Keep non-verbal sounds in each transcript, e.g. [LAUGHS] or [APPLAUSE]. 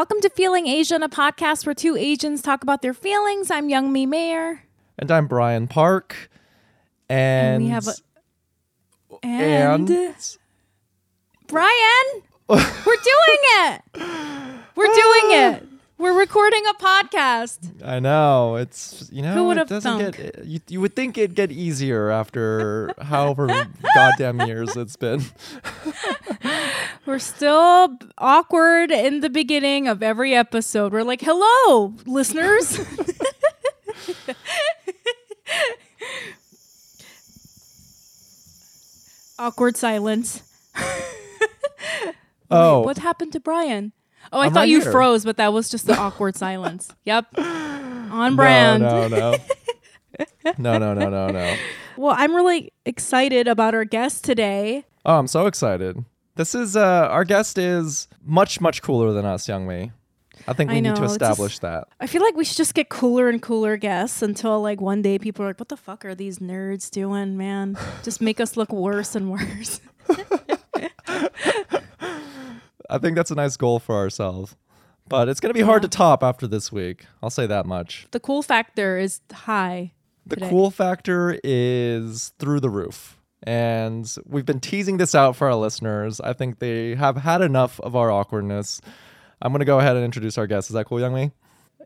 Welcome to Feeling Asian, a podcast where two Asians talk about their feelings. I'm Youngmi Mayer. And I'm Brian Park. And, And we have a- And, and Brian, we're doing it. We're doing it. We're recording a podcast. I know it's you know Who would it have doesn't thunk? get you, you would think it'd get easier after however [LAUGHS] goddamn years it's been. [LAUGHS] We're still awkward in the beginning of every episode. We're like, hello, listeners. [LAUGHS] awkward silence. Oh, What happened to Brian? Oh, I I'm thought right you here. froze, but that was just the awkward [LAUGHS] silence. Yep. On brand. No, no, no. [LAUGHS] no, no, no, no, no. Well, I'm really excited about our guest today. Oh, I'm so excited. This is uh our guest is much much cooler than us, Youngmi. I think we I need to establish just- that. I feel like we should just get cooler and cooler guests until like one day people are like, what the fuck are these nerds doing, man? Just make us look worse and worse. [LAUGHS] I think that's a nice goal for ourselves. But it's going to be hard to top after this week. I'll say that much. The cool factor is high. The today. cool factor is through the roof. And we've been teasing this out for our listeners. I think they have had enough of our awkwardness. I'm going to go ahead and introduce our guest. Is that cool, Youngmi?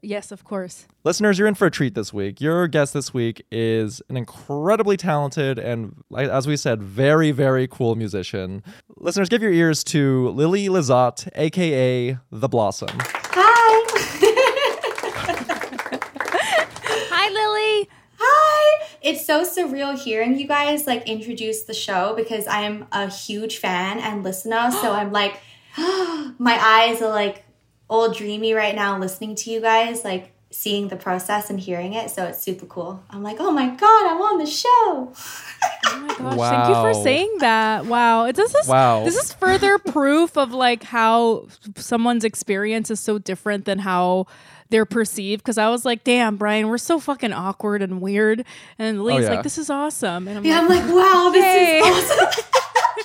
Yes, of course. Listeners, you're in for a treat this week. Your guest this week is an incredibly talented and, as we said, very, very cool musician. Listeners, give your ears to Lily Lizotte, aka The Blossom. Hi. [LAUGHS] Hi, Lily. Hi. It's so surreal hearing you guys like introduce the show because I am a huge fan and listener. So [GASPS] I'm like, [GASPS] my eyes are like all dreamy right now listening to you guys, like seeing the process and hearing it. So it's super cool. I'm like, oh my God, I'm on the show. Oh my gosh, thank you for saying that. Wow. This is Wow. this is further [LAUGHS] proof of like how someone's experience is so different than how they're perceived. Cause I was like, damn, Brian, we're so fucking awkward and weird. And Lee's Oh, yeah. like, this is awesome. And I'm Yeah, I'm like, like, wow, this Yay. is awesome. [LAUGHS]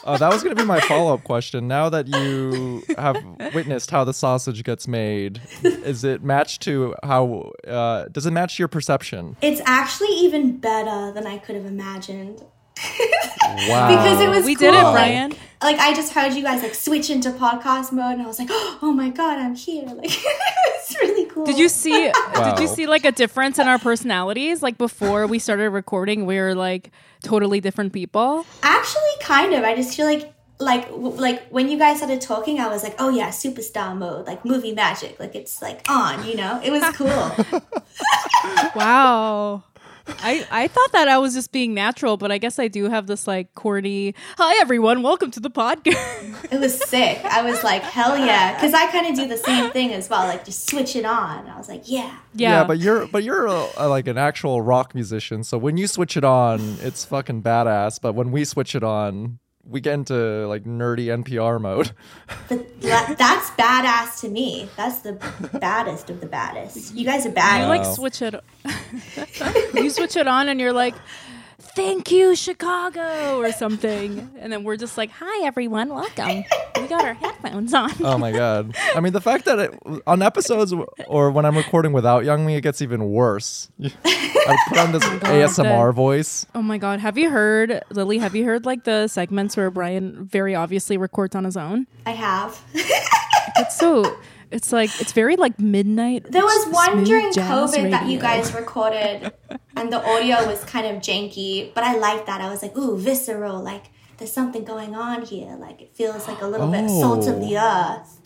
Oh, that was going to be my follow up question. Now that you have witnessed how the sausage gets made, is it matched to how, uh, does it match your perception? it's actually even better than I could have imagined. Wow. because it was We did it, cool. Brian. Like, like I just heard you guys like switch into podcast mode, and I was like, [GASPS] oh my god, I'm here! Like it's [LAUGHS] really cool. Did you see [LAUGHS] did you see like a difference in our personalities? Like before we started recording, we were like totally different people. Actually, kind of. I just feel like like w- like when you guys started talking, I was like, oh yeah, superstar mode, like movie magic, like it's like on, you know. It was cool. [LAUGHS] Wow. I, I thought that I was just being natural, but I guess I do have this like corny, hi everyone, welcome to the podcast. it was sick. I was like, hell yeah, because I kind of do the same [LAUGHS] thing as well, like just switch it on. I was like, yeah. yeah. yeah but you're but you're a, a, like an actual rock musician. So when you switch it on, it's fucking badass. But when we switch it on, we get into like nerdy NPR mode. But tha- that's badass to me. That's the baddest of the baddest. You guys are bad. you like switch it [LAUGHS] you switch it on and you're like thank you chicago or something and then we're just like hi everyone welcome we got our headphones on Oh my god! I mean, the fact that it, on episodes or when I'm recording without Youngmi, it gets even worse. I put on this [LAUGHS] oh ASMR voice. oh my god have you heard lily have you heard like the segments where brian very obviously records on his own I have. it's so it's like it's very like midnight There was one during jazz COVID that you guys recorded, and the audio was kind of janky, but I liked that. I was like, ooh, visceral. Like, there's something going on here. Like, it feels like a little bit oh. salt of the earth.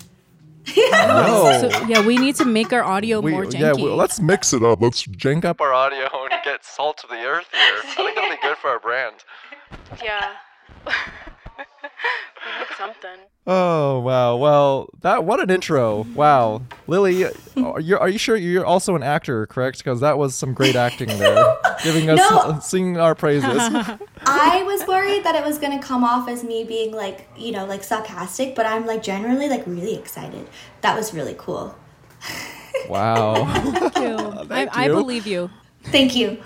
No, [LAUGHS] So yeah, we need to make our audio we, more janky. yeah, we, let's mix it up. Let's jank up our audio and get salt of the earth here. I think that'll be good for our brand. [LAUGHS] yeah. [LAUGHS] we need something. Oh wow! Well, that what an intro! Wow, Lily, are you are you sure you're also an actor, correct? Because that was some great acting there, giving us No. Uh, singing our praises. [LAUGHS] I was worried that it was going to come off as me being like, you know, like sarcastic, but I'm like generally like really excited. That was really cool. wow. [LAUGHS] Thank you. [LAUGHS] I, I you. believe you. Thank you.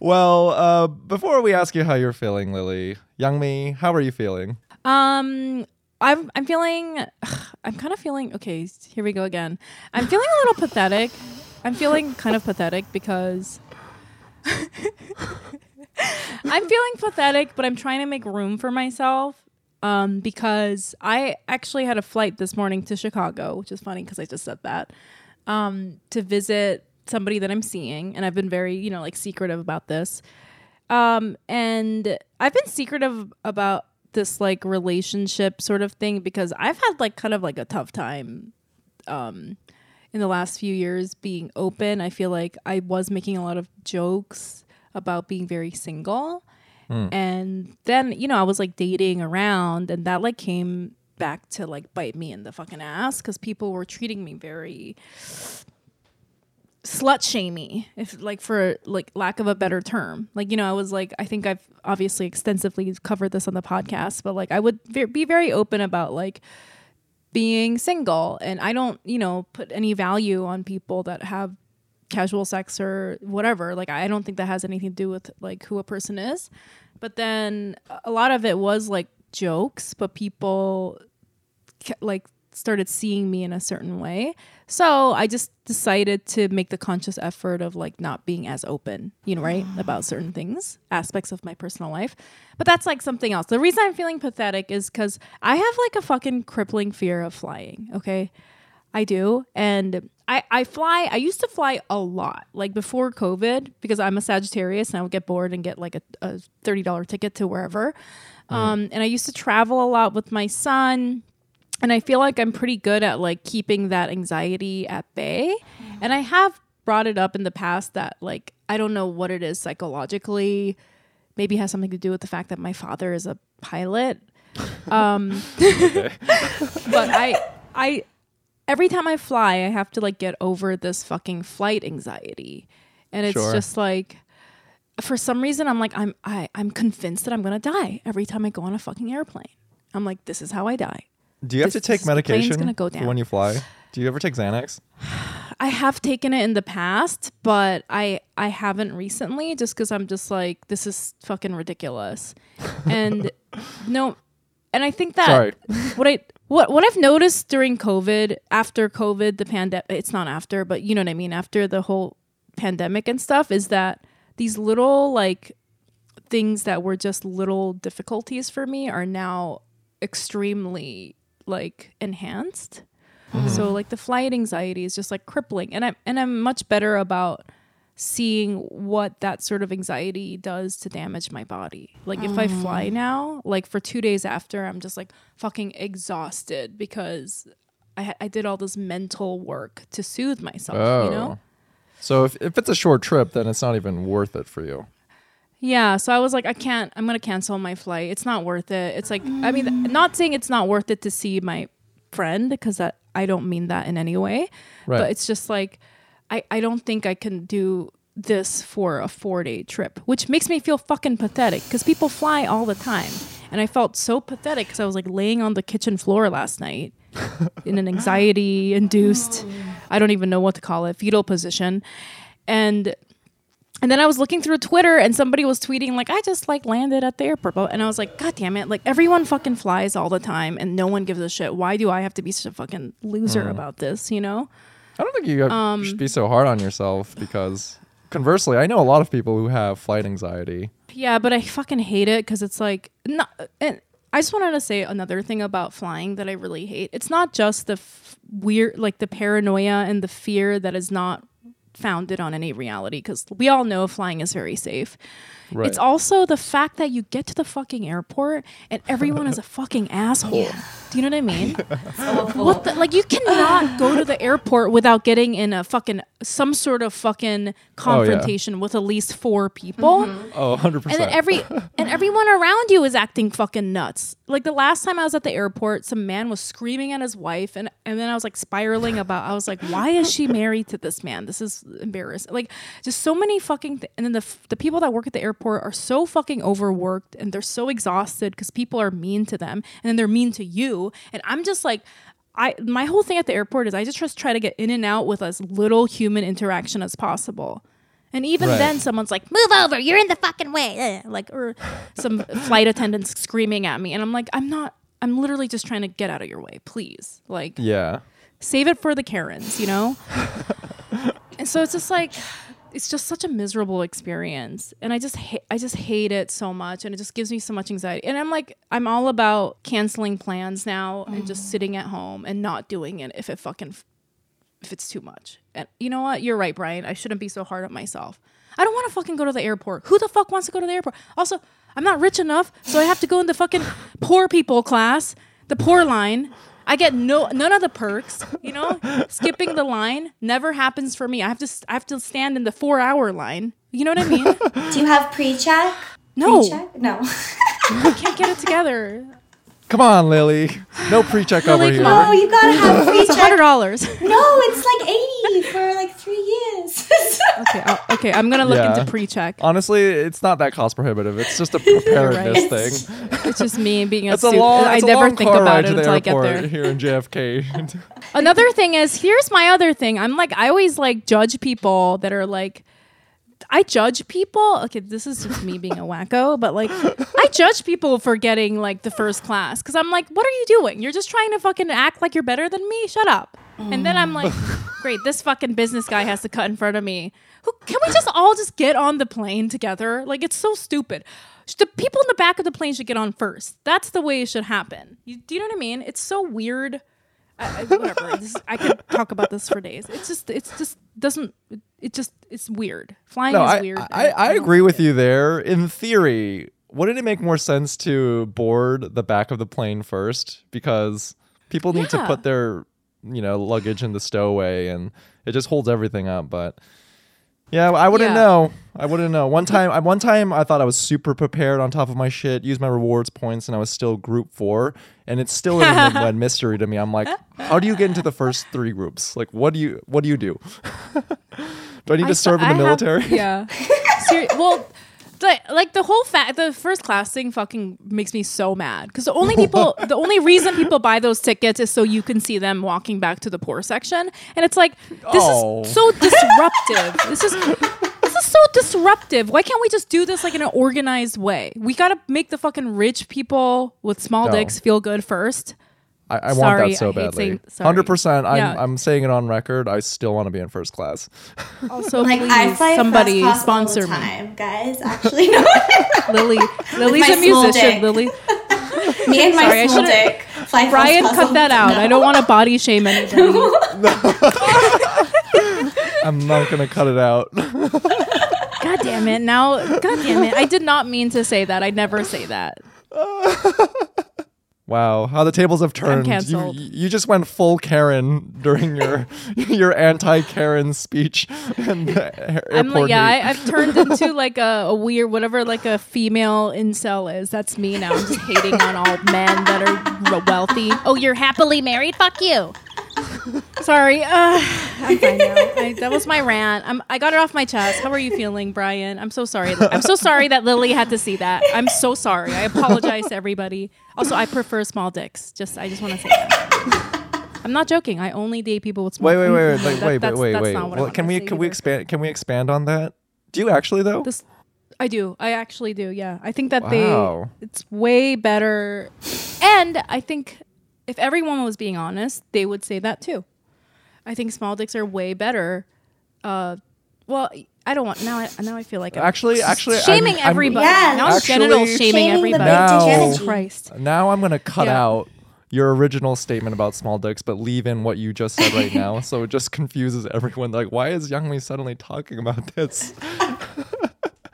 Well, uh, before we ask you how you're feeling, Lily, Youngmi, how are you feeling? Um, I'm I'm feeling [SIGHS] I'm kind of feeling okay, here we go again. I'm feeling a little pathetic. I'm feeling kind of pathetic because [LAUGHS] I'm feeling pathetic, but I'm trying to make room for myself um, because I actually had a flight this morning to Chicago, which is funny because I just said that, um, to visit somebody that I'm seeing. And I've been very, you know, like secretive about this. Um, and I've been secretive about this like relationship sort of thing because I've had like kind of like a tough time um, in the last few years being open. I feel like I was making a lot of jokes about being very single. And then, you know, I was like dating around and that like came back to like bite me in the fucking ass because people were treating me very slut shamey if like for like lack of a better term. Like you know i was like i think i've obviously extensively covered this on the podcast but like i would ve- be very open about like being single. And i don't you know put any value on people that have casual sex or whatever. Like i don't think that has anything to do with like who a person is. But then a lot of it was like jokes but people like started seeing me in a certain way so i just decided to make the conscious effort of like not being as open you know right about certain things aspects of my personal life but that's like something else the reason i'm feeling pathetic is because i have like a fucking crippling fear of flying okay I do. And I, I fly, I used to fly a lot, like before COVID, because I'm a Sagittarius and I would get bored and get like a, a $30 ticket to wherever. Um, and I used to travel a lot with my son. And I feel like I'm pretty good at like keeping that anxiety at bay. And I have brought it up in the past that like, I don't know what it is psychologically. Maybe it has something to do with the fact that my father is a pilot. [LAUGHS] Um, [LAUGHS] but I, I, every time I fly, I have to like get over this fucking flight anxiety. And it's Sure. just like for some reason I'm like I'm I, I'm convinced that I'm gonna die every time I go on a fucking airplane. I'm like, this is how I die. Do you have This- to take medication go when you fly? Do you ever take Xanax? [SIGHS] I have taken it in the past, but I I haven't recently just because I'm just like, this is fucking ridiculous. [LAUGHS] And no and I think that Sorry. what I what what I've noticed during COVID, after COVID, the pandemic it's not after, but you know what I mean, after the whole pandemic and stuff, is that these little like things that were just little difficulties for me are now extremely like enhanced. Mm-hmm. So like the flight anxiety is just like crippling and I'm and I'm much better about seeing what that sort of anxiety does to damage my body. Like if I mm. fly now, like for 2 days after I'm just like fucking exhausted because I I did all this mental work to soothe myself, you know? Oh. So if, if it's a short trip, then it's not even worth it for you. Yeah, so I was like, I can't. I'm gonna cancel my flight. It's not worth it. It's like, I mean, mm. not saying it's not worth it to see my friend because that I don't mean that in any way. Right. But it's just like, I I don't think I can do this for a four day trip, which makes me feel fucking pathetic because people fly all the time, and I felt so pathetic because I was like laying on the kitchen floor last night [LAUGHS] in an anxiety induced, I don't even know what to call it, fetal position, and and then I was looking through Twitter and somebody was tweeting like I just like landed at the airport and I was like god damn it like everyone fucking flies all the time and no one gives a shit. Why do I have to be such a fucking loser about this you know? I don't think you Um, should be so hard on yourself because conversely, I know a lot of people who have flight anxiety. yeah but I fucking hate it cuz it's like not and I just wanted to say another thing about flying that I really hate. It's not just the f- weird like the paranoia and the fear that is not founded on any reality because we all know flying is very safe Right. It's also the fact that you get to the fucking airport and everyone is a fucking [LAUGHS] asshole. Do you know what I mean? [LAUGHS] what the, like you cannot go to the airport without getting in a fucking some sort of fucking oh, confrontation with at least four people. Mm-hmm. Oh, 100%. And then every and everyone around you is acting fucking nuts. Like the last time I was at the airport, some man was screaming at his wife, and and then I was like spiraling about. I was like, why is she married to this man? This is embarrassing. Like just so many fucking. Th- and then the f- the people that work at the airport are so fucking overworked, and they're so exhausted because people are mean to them, and then they're mean to you, and I'm just like. I my whole thing at the airport is I just just try to get in and out with as little human interaction as possible. And even Right. then, someone's like, "Move over! You're in the fucking way!" Like, or [SIGHS] some flight attendants screaming at me, and I'm like, "I'm not. I'm literally just trying to get out of your way. Please, like, Yeah. save it for the Karens, you know? [LAUGHS] and so it's just like it's just such a miserable experience and I just ha- I just hate it so much and it just gives me so much anxiety. And I'm like I'm all about canceling plans now and just mm. sitting at home and not doing it if it fucking if it's too much. And you know what? You're right, Brian. I shouldn't be so hard on myself. I don't want to fucking go to the airport. Who the fuck wants to go to the airport? Also, I'm not rich enough, so I have to go in the fucking poor people class, the poor line. I get no none of the perks, you know? Skipping the line never happens for me. I have to s- I have to stand in the 4-hour line. You know what I mean? [LAUGHS] Do you have pre-check? No. Pre-check? No. [LAUGHS] I can't get it together. Come on, Lily. No pre-check over here. come oh, you gotta have [LAUGHS] pre-check. It's $100. No, it's like 80 for like three years. [LAUGHS] Okay, I'll- okay, I'm going to look Yeah. into pre-check. Honestly, it's not that cost prohibitive. It's just a [LAUGHS] preparedness right. thing. It's just me being [LAUGHS] a It's a student. long, I it's a never long think car about ride it to the until I get airport there. here in JFK. Another thing is, here's my other thing. I'm like, I always like judge people that are like, I judge people. Okay, this is just me being a wacko, but like, I judge people for getting like the first class because I'm like, what are you doing? You're just trying to fucking act like you're better than me. Shut up. And then I'm like, great, this fucking business guy has to cut in front of me. Who can we just all just get on the plane together? Like, it's so stupid. The people in the back of the plane should get on first. That's the way it should happen. You, do you know what I mean? It's so weird. I, I, whatever. This, I could talk about this for days. It's just, it's just doesn't. It, just, it's weird. Flying no, is I, weird. I, I agree with it. you there. In theory, wouldn't it make more sense to board the back of the plane first? Because people need to put their, you know, luggage in the stowaway and it just holds everything up. But yeah, I wouldn't Yeah. know. I wouldn't know. One time, I one time I thought I was super prepared on top of my shit, used my rewards points, and I was still group four, and it's still a [LAUGHS] mystery to me. I'm like, how do you get into the first three groups? Like, what do you what do you do? [LAUGHS] do I need I to serve in the I have- military? yeah. [LAUGHS] Seri- well, the, like the whole fact, the first class thing fucking makes me so mad because the only people, [LAUGHS] the only reason people buy those tickets is so you can see them walking back to the poor section, and it's like this Oh. is so disruptive. this is. This is so disruptive. Why can't we just do this like in an organized way? We gotta make the fucking rich people with small No. dicks feel good first. I, I want that so I badly. Hundred percent. I'm Yeah. I'm saying it on record. I still want to be in first class. [LAUGHS] Also, like please, I fly somebody first class sponsor all the me. time, guys. Actually, no. [LAUGHS] Lily, [LAUGHS] Lily's my a musician. dick. Lily, Me and my Sorry, small dick. Fly Brian, cut all that out. time. I don't want to body shame anybody. I'm not gonna cut it out. God damn it! Now, God damn it! I did not mean to say that. I never say that. Wow, how the tables have turned. You, you just went full Karen during your [LAUGHS] your anti Karen speech the I'm like, yeah. I, I've turned [LAUGHS] into like a, a weird, whatever, like a female incel is. That's me now. I'm just hating on all men that are wealthy. Oh, you're happily married? Fuck you. Sorry, uh, I'm fine now. I, that was my rant. I'm, I got it off my chest. How are you feeling, Brian? I'm so sorry. I'm so sorry that Lily had to see that. I'm so sorry. I apologize to everybody. Also, I prefer small dicks. Just, I just want to say that. [LAUGHS] I'm not joking. I only date people with small. wait, wait, wait, wait, wait, wait, that's- wait, that's wait. not what I Well, can we to say can we expand can we expand on that? Do you actually though? This, I do. I actually do. Yeah. I think that Wow. they it's way better. And I think if everyone was being honest, they would say that too. I think small dicks are way better. Uh, well, I don't want now. I, now I feel like I'm Actually, actually, I'm- shaming I'm- everybody. Yeah. now I'm Actually- genital shaming Shaming everybody. big Now- Christ. Now I'm gonna cut Yeah. out your original statement about small dicks, but leave in what you just said right now. So it just confuses everyone. Like, why is Youngmi suddenly talking about this?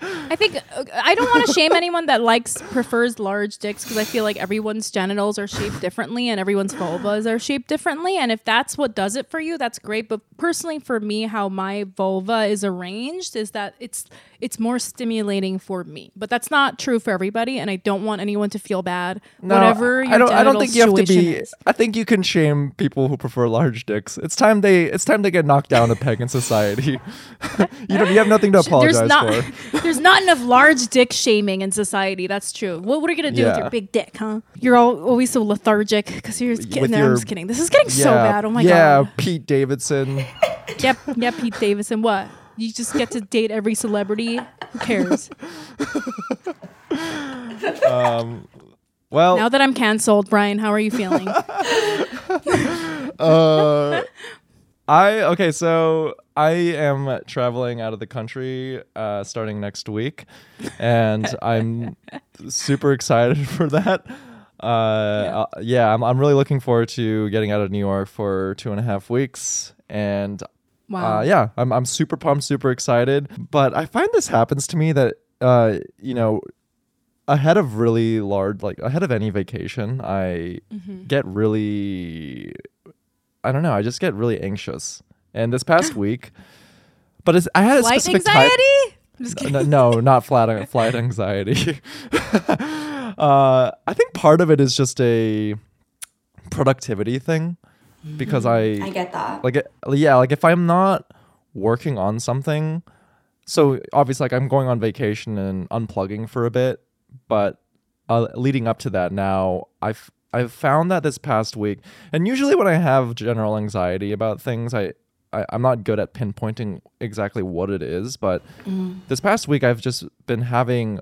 I think I don't want to shame anyone that likes prefers large dicks because I feel like everyone's genitals are shaped differently and everyone's vulvas are shaped differently. And if that's what does it for you, that's great. But personally, for me, how my vulva is arranged is that it's it's more stimulating for me. But that's not true for everybody, and I don't want anyone to feel bad. No, Whatever your I don't. I don't think you have to be. is. I think you can shame people who prefer large dicks. It's time they. It's time they get knocked down a peg in society. [LAUGHS] you don't. You have nothing to [LAUGHS] apologize there's not for. [LAUGHS] there's not enough large dick shaming in society. That's true. What, what are you gonna do with your big dick, huh? You're all, always so lethargic because you're just kidding. No, your- I'm just kidding. This is getting so bad. Oh my yeah, god. Yeah, Pete Davidson. [LAUGHS] Yep. Yep. Pete Davidson. What? You just get to date every celebrity. Who cares? [LAUGHS] Um, well, Now that I'm canceled, Brian, how are you feeling? [LAUGHS] uh, I okay, so I am traveling out of the country uh, starting next week, and [LAUGHS] I'm super excited [LAUGHS] for that. Uh, uh, yeah, I'm I'm really looking forward to getting out of New York for two and a half weeks, and Wow. uh, yeah, I'm I'm super pumped, super excited. But I find this happens to me that uh, you know, ahead of really large, like ahead of any vacation, I Mm-hmm. get really, I don't know, I just get really anxious. And this past [GASPS] week, but it's, I had a specific anxiety? type. Just No, no, not flat [LAUGHS] flight anxiety. [LAUGHS] uh, I think part of it is just a productivity thing because I I get that. like it, yeah like if i'm not working on something so obviously like i'm going on vacation and unplugging for a bit but uh, leading up to that now i've i've found that this past week and usually when i have general anxiety about things i, I i'm not good at pinpointing exactly what it is but mm. this past week i've just been having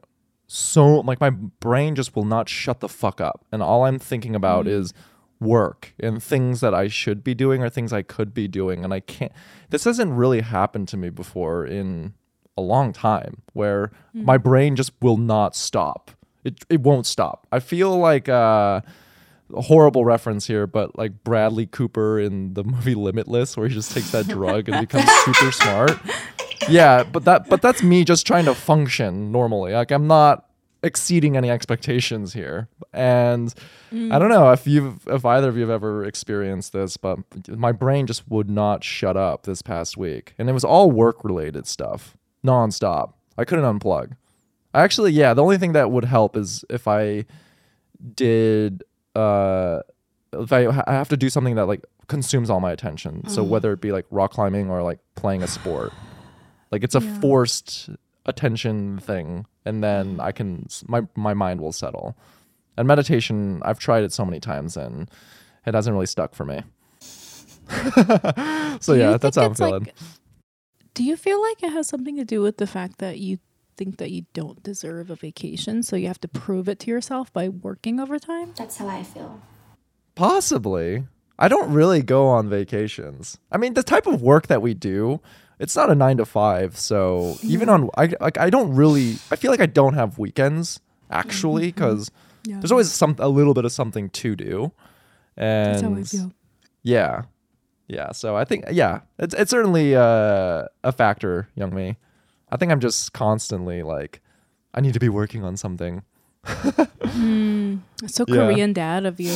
so like my brain just will not shut the fuck up. And all i'm thinking about mm. is work and things that i should be doing or things i could be doing. And i can't this hasn't really happened to me before in a long time where mm. my brain just will not stop. It, it won't stop. I feel like uh horrible reference here but like bradley cooper in the movie limitless where he just takes that drug and becomes [LAUGHS] super smart. Yeah but that but that's me just trying to function normally. Like i'm not exceeding any expectations here. And i don't know if you've if either of you have ever experienced this but my brain just would not shut up this past week. And it was all work related stuff nonstop. I couldn't unplug. Actually yeah the only thing that would help is if i did uh if I, ha- I have to do something that like consumes all my attention. So whether it be like rock climbing or like playing a sport like it's a Yeah. forced attention thing and then i can my my mind will settle. And meditation i've tried it so many times and it hasn't really stuck for me. [LAUGHS] So yeah that's how i'm feeling like- do you feel like it has something to do with the fact that you think that you don't deserve a vacation, so you have to prove it to yourself by working overtime? That's how I feel. Possibly. I don't really go on vacations. I mean, the type of work that we do, it's not a nine to five. So even on, I like, I don't really. I feel like I don't have weekends actually because Yeah. there's always some a little bit of something to do. And That's how I feel. yeah, yeah. So I think yeah, it's it's certainly uh, a factor, Youngmi. I think I'm just constantly like, I need to be working on something. So Yeah. Korean dad of you.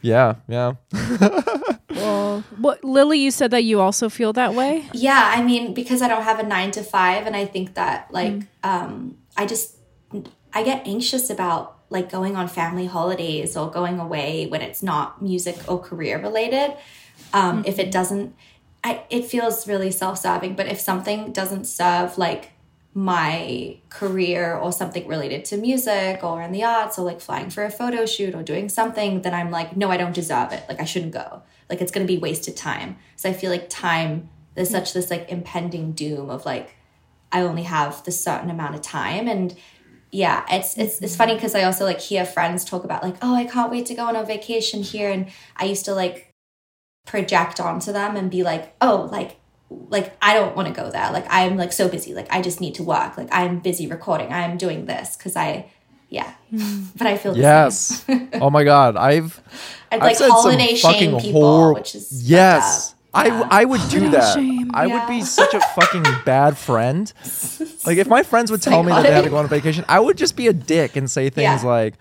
Yeah, yeah. [LAUGHS] Well, what Lily, you said that you also feel that way. Yeah, I mean, because I don't have a nine to five, and I think that like um, I just I get anxious about like going on family holidays or going away when it's not music or career related. Um, If it doesn't, I it feels really self serving. But if something doesn't serve like my career or something related to music or in the arts or like flying for a photo shoot or doing something, then I'm like, no, I don't deserve it. Like I shouldn't go. Like it's gonna be wasted time. So I feel like time there's such this like impending doom of like I only have this certain amount of time and yeah, it's it's it's mm-hmm. funny because I also like hear friends talk about like, oh, I can't wait to go on a vacation here, and I used to like project onto them and be like, oh, like like I don't want to go there. Like I'm like so busy. Like I just need to work. Like I'm busy recording. I'm doing this because I, yeah. Hmm. But I feel Yes. oh my god, I've I'd I've like said some holiday shame people, hor- which is yes. up. I, I would do that. shame. I would be such a fucking bad friend. [LAUGHS] Like if my friends would tell me that they had to go on a vacation, I would just be a dick and say things Yeah. like,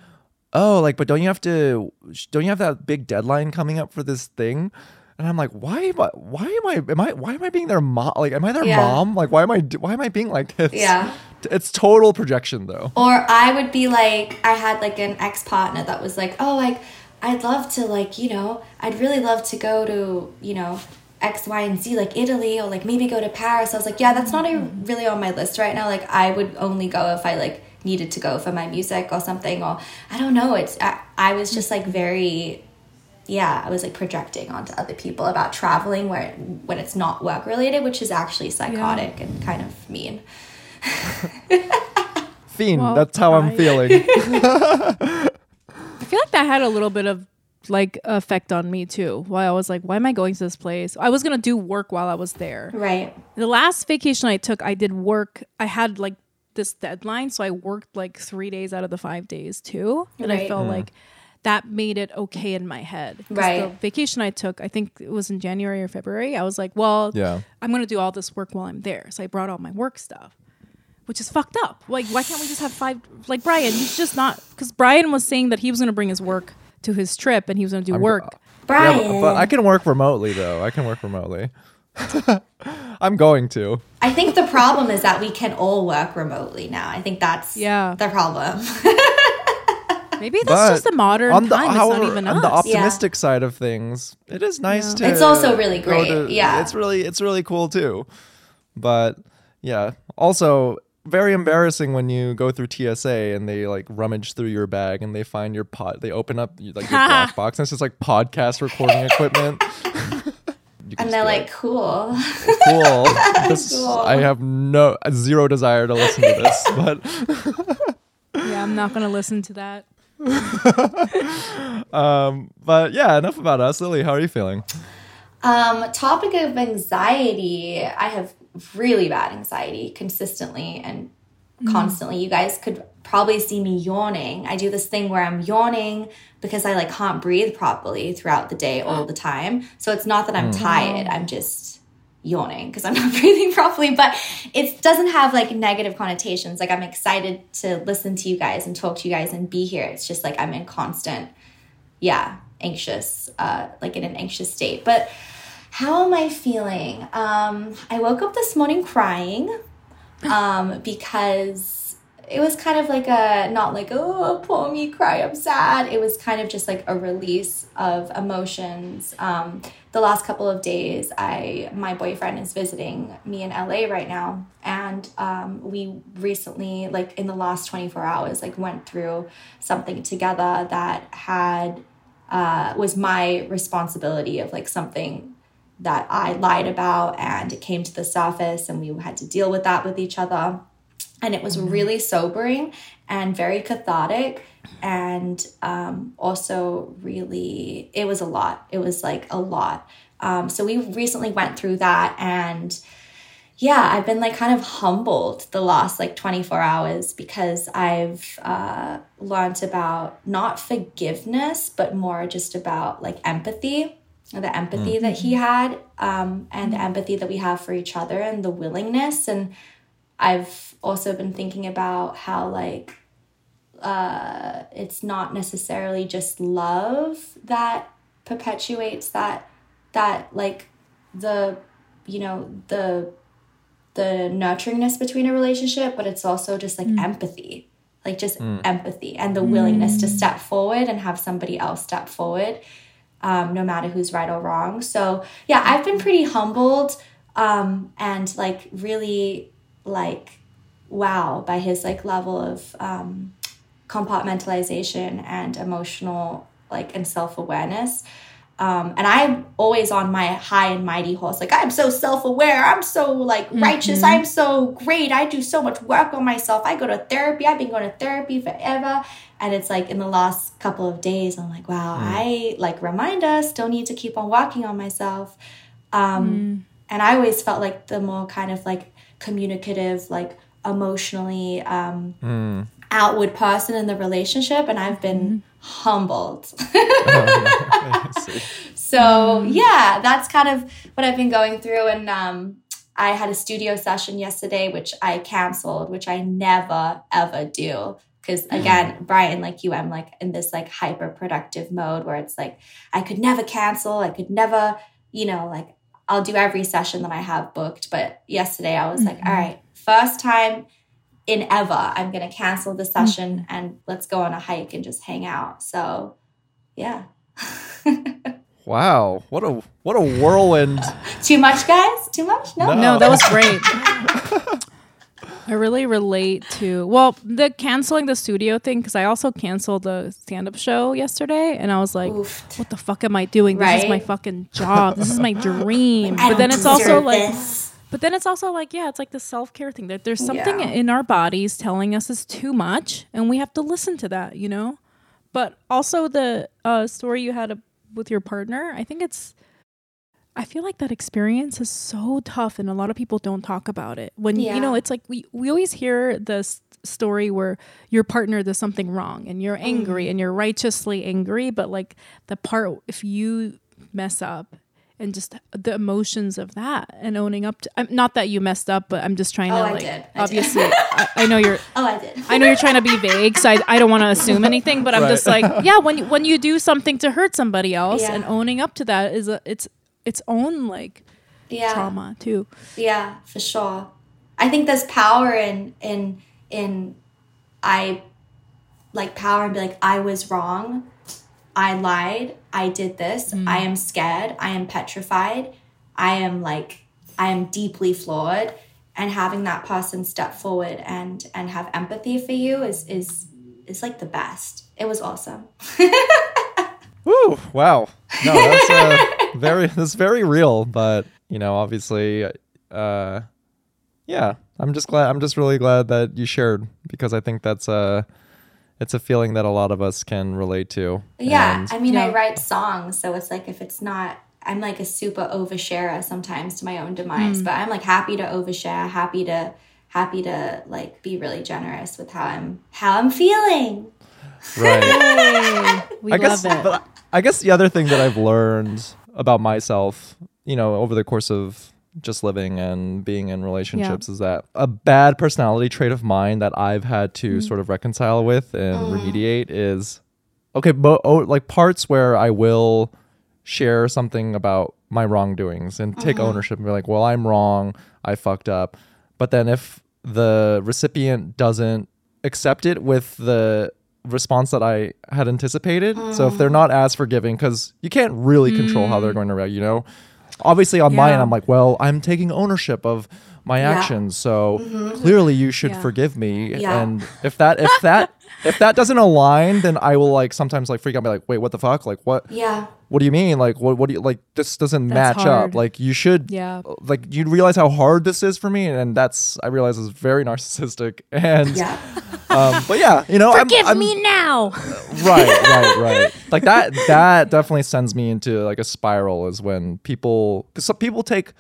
"Oh, like, but don't you have to? Don't you have that big deadline coming up for this thing?" And I'm like, "Why am I? Why am I? Am I? Why am I being their mom? Like, am I their Yeah. mom? Like, why am I? Why am I being like this? Yeah. It's total projection, though. Or I would be like, I had like an ex partner that was like, oh, like, I'd love to, like, you know, I'd really love to go to, you know, X, Y, and Z, like Italy, or like maybe go to Paris. I was like, yeah, that's not a, really on my list right now. Like, I would only go if I like needed to go for my music or something. Or I don't know. It's, I, I was just like very, yeah, I was like projecting onto other people about traveling where when it's not work related, which is actually psychotic and kind of mean. [LAUGHS] Fiend. Well, that's how I'm feeling [LAUGHS] [LAUGHS] I- feel like that had a little bit of like effect on me too. Why I was like, why am I going to this place? I was gonna do work while I was there. Right. The last vacation I took, I did work. I had like this deadline, so I worked like three days out of the five days too, and I Right. felt mm. like that made it okay in my head. 'Cause Right. The vacation I took, I think it was in January or February. I was like, well, Yeah. I'm gonna do all this work while I'm there, so I brought all my work stuff. Which is fucked up. Like, why can't we just have five? Like Brian, he's just not because Brian was saying that he was gonna bring his work to his trip and he was gonna do work. Yeah, Brian. but, but I can work remotely though. I can work remotely. [LAUGHS] I'm going to. I think the problem is that we can all work remotely now. I think that's Yeah. the problem. [LAUGHS] Maybe that's But just the modern on the, time. however, it's not even on us. the optimistic side of things, it is nice Yeah. to. It's also really great, to- yeah. it's really it's really cool too. But yeah, also very embarrassing when you go through TSA and they like rummage through your bag and they find your pod. They open up like your [LAUGHS] black box and it's just like podcast recording equipment. You can and they're be like, cool. [LAUGHS] cool. This, [LAUGHS] Cool. I have no zero desire to listen to this, [LAUGHS] but yeah, I'm not gonna listen to that. um, but yeah, enough about us. Lily, how are you feeling? Um, topic of anxiety. I have really bad anxiety consistently and constantly. You guys could probably see me yawning. I do this thing where I'm yawning because I like can't breathe properly throughout the day all the time. So it's not that I'm tired. I'm just yawning because I'm not [LAUGHS] breathing properly, but it doesn't have like negative connotations. Like I'm excited to listen to you guys and talk to you guys and be here. It's just like I'm in constant yeah, anxious, uh, like in an anxious state. But how am I feeling? Um, I woke up this morning crying um, because it was kind of like a not like oh poor me cry I'm sad. It was kind of just like a release of emotions. Um, the last couple of days, I my boyfriend is visiting me in LA right now, and um, we recently like in the last twenty four hours like went through something together that had uh, was my responsibility of like something that I lied about and it came to the surface and we had to deal with that with each other. And it was really sobering and very cathartic and um, also really, it was a lot. It was like a lot. Um, so we recently went through that and yeah, I've been like kind of humbled the last like 24 hours because I've uh, learned about not forgiveness, but more just about like empathy, the empathy that he had, um, and the empathy that we have for each other and the willingness. And I've also been thinking about how like uh, it's not necessarily just love that perpetuates that that like the you know the the nurturingness between a relationship, but it's also just like empathy, like just empathy and the willingness to step forward and have somebody else step forward, um, no matter who's right or wrong. So yeah, I've been pretty humbled um, and like really like wow by his like level of um, compartmentalization and emotional like and self-awareness. Um, and i'm always on my high and mighty horse. Like i'm so self-aware. I'm so like righteous. I'm so great. I do so much work on myself. I go to therapy. I've been going to therapy forever. And it's like in the last couple of days i'm like wow i like remind us still need to keep on working on myself. Um, and i always felt like the more kind of like communicative like emotionally um, outward person in the relationship and i've been humbled. [LAUGHS] [LAUGHS] So yeah that's kind of what i've been going through and um, i had a studio session yesterday which i canceled which i never ever do. Because again brian like you i'm like in this like hyper productive mode where it's like i could never cancel i could never you know like i'll do every session that i have booked but yesterday i was like all right first time in ever i'm gonna cancel the session and let's go on a hike and just hang out so yeah [LAUGHS] Wow, what a what a whirlwind! [LAUGHS] too much guys too much no, No. No, that was great. [LAUGHS] I really relate to well the canceling the studio thing because I also canceled the stand up show yesterday and I was like, Oof. what the fuck am I doing? This is my fucking job. This is my dream. I but then it's also deserve like, this. But then it's also like, yeah, it's like the self care thing that there's something Yeah. in our bodies telling us it's too much and we have to listen to that, you know. but also the uh, story you had uh, with your partner. I think it's. I feel like that experience is so tough, and a lot of people don't talk about it. When you know, it's like we we always hear this story where your partner does something wrong, and you're angry, and you're righteously angry. But like the part if you mess up, and just the emotions of that, and owning up to. I'm, not that you messed up, but I'm just trying Oh, to I like. did. I did. obviously, I, I know you're. [LAUGHS] Oh, I did. I know you're trying to be vague, so I, I don't want to assume anything. But I'm Right. just like, yeah, when you, when you do something to hurt somebody else, Yeah. and owning up to that is a it's its own like yeah. trauma too. Yeah, for sure. I think there's power in in in I like power and be like I was wrong. I lied. I did this. I am scared. I am petrified. I am like I am deeply flawed and having that person step forward and and have empathy for you is is is like the best. It was awesome. [LAUGHS] Woo! Wow. No, that's uh, very that's very real, but you know, obviously, uh, yeah. I'm just glad. I'm just really glad that you shared because I think that's a it's a feeling that a lot of us can relate to. Yeah, And- I mean, I write songs, so it's like if it's not, I'm like a super oversharer sometimes to my own demise. Hmm. But I'm like happy to overshare, happy to, happy to like be really generous with how I'm how I'm feeling. right. [LAUGHS] we I love guess, it. but I guess the other thing that I've learned about myself, you know, over the course of just living and being in relationships is that a bad personality trait of mine that I've had to Mm. sort of reconcile with and mm. remediate is okay, but oh, like parts where I will share something about my wrongdoings and take uh-huh. ownership and be like, well, I'm wrong, I fucked up. But then if the recipient doesn't accept it with the response that I had anticipated, so if they're mm. not as forgiving, because you can't really control how they're mm. going to react, you know? Obviously, on my end, I'm like, well, I'm taking ownership of my Yeah. actions, so mm-hmm. clearly you should Yeah. forgive me. Yeah. And if that, if that, if that doesn't align, then I will like sometimes like freak out, and be like, wait, what the fuck? Like, what? Yeah, what do you mean? Like, what, what do you like? This doesn't That's match hard. up. Like, you should, Yeah. like, you realize how hard this is for me, and that's I realize is very narcissistic. [LAUGHS] And, yeah, um, but yeah, you know, Forgive I'm, I'm, me now. [LAUGHS] right, right, right. Like that, that definitely sends me into like a spiral. Is when people, because some people take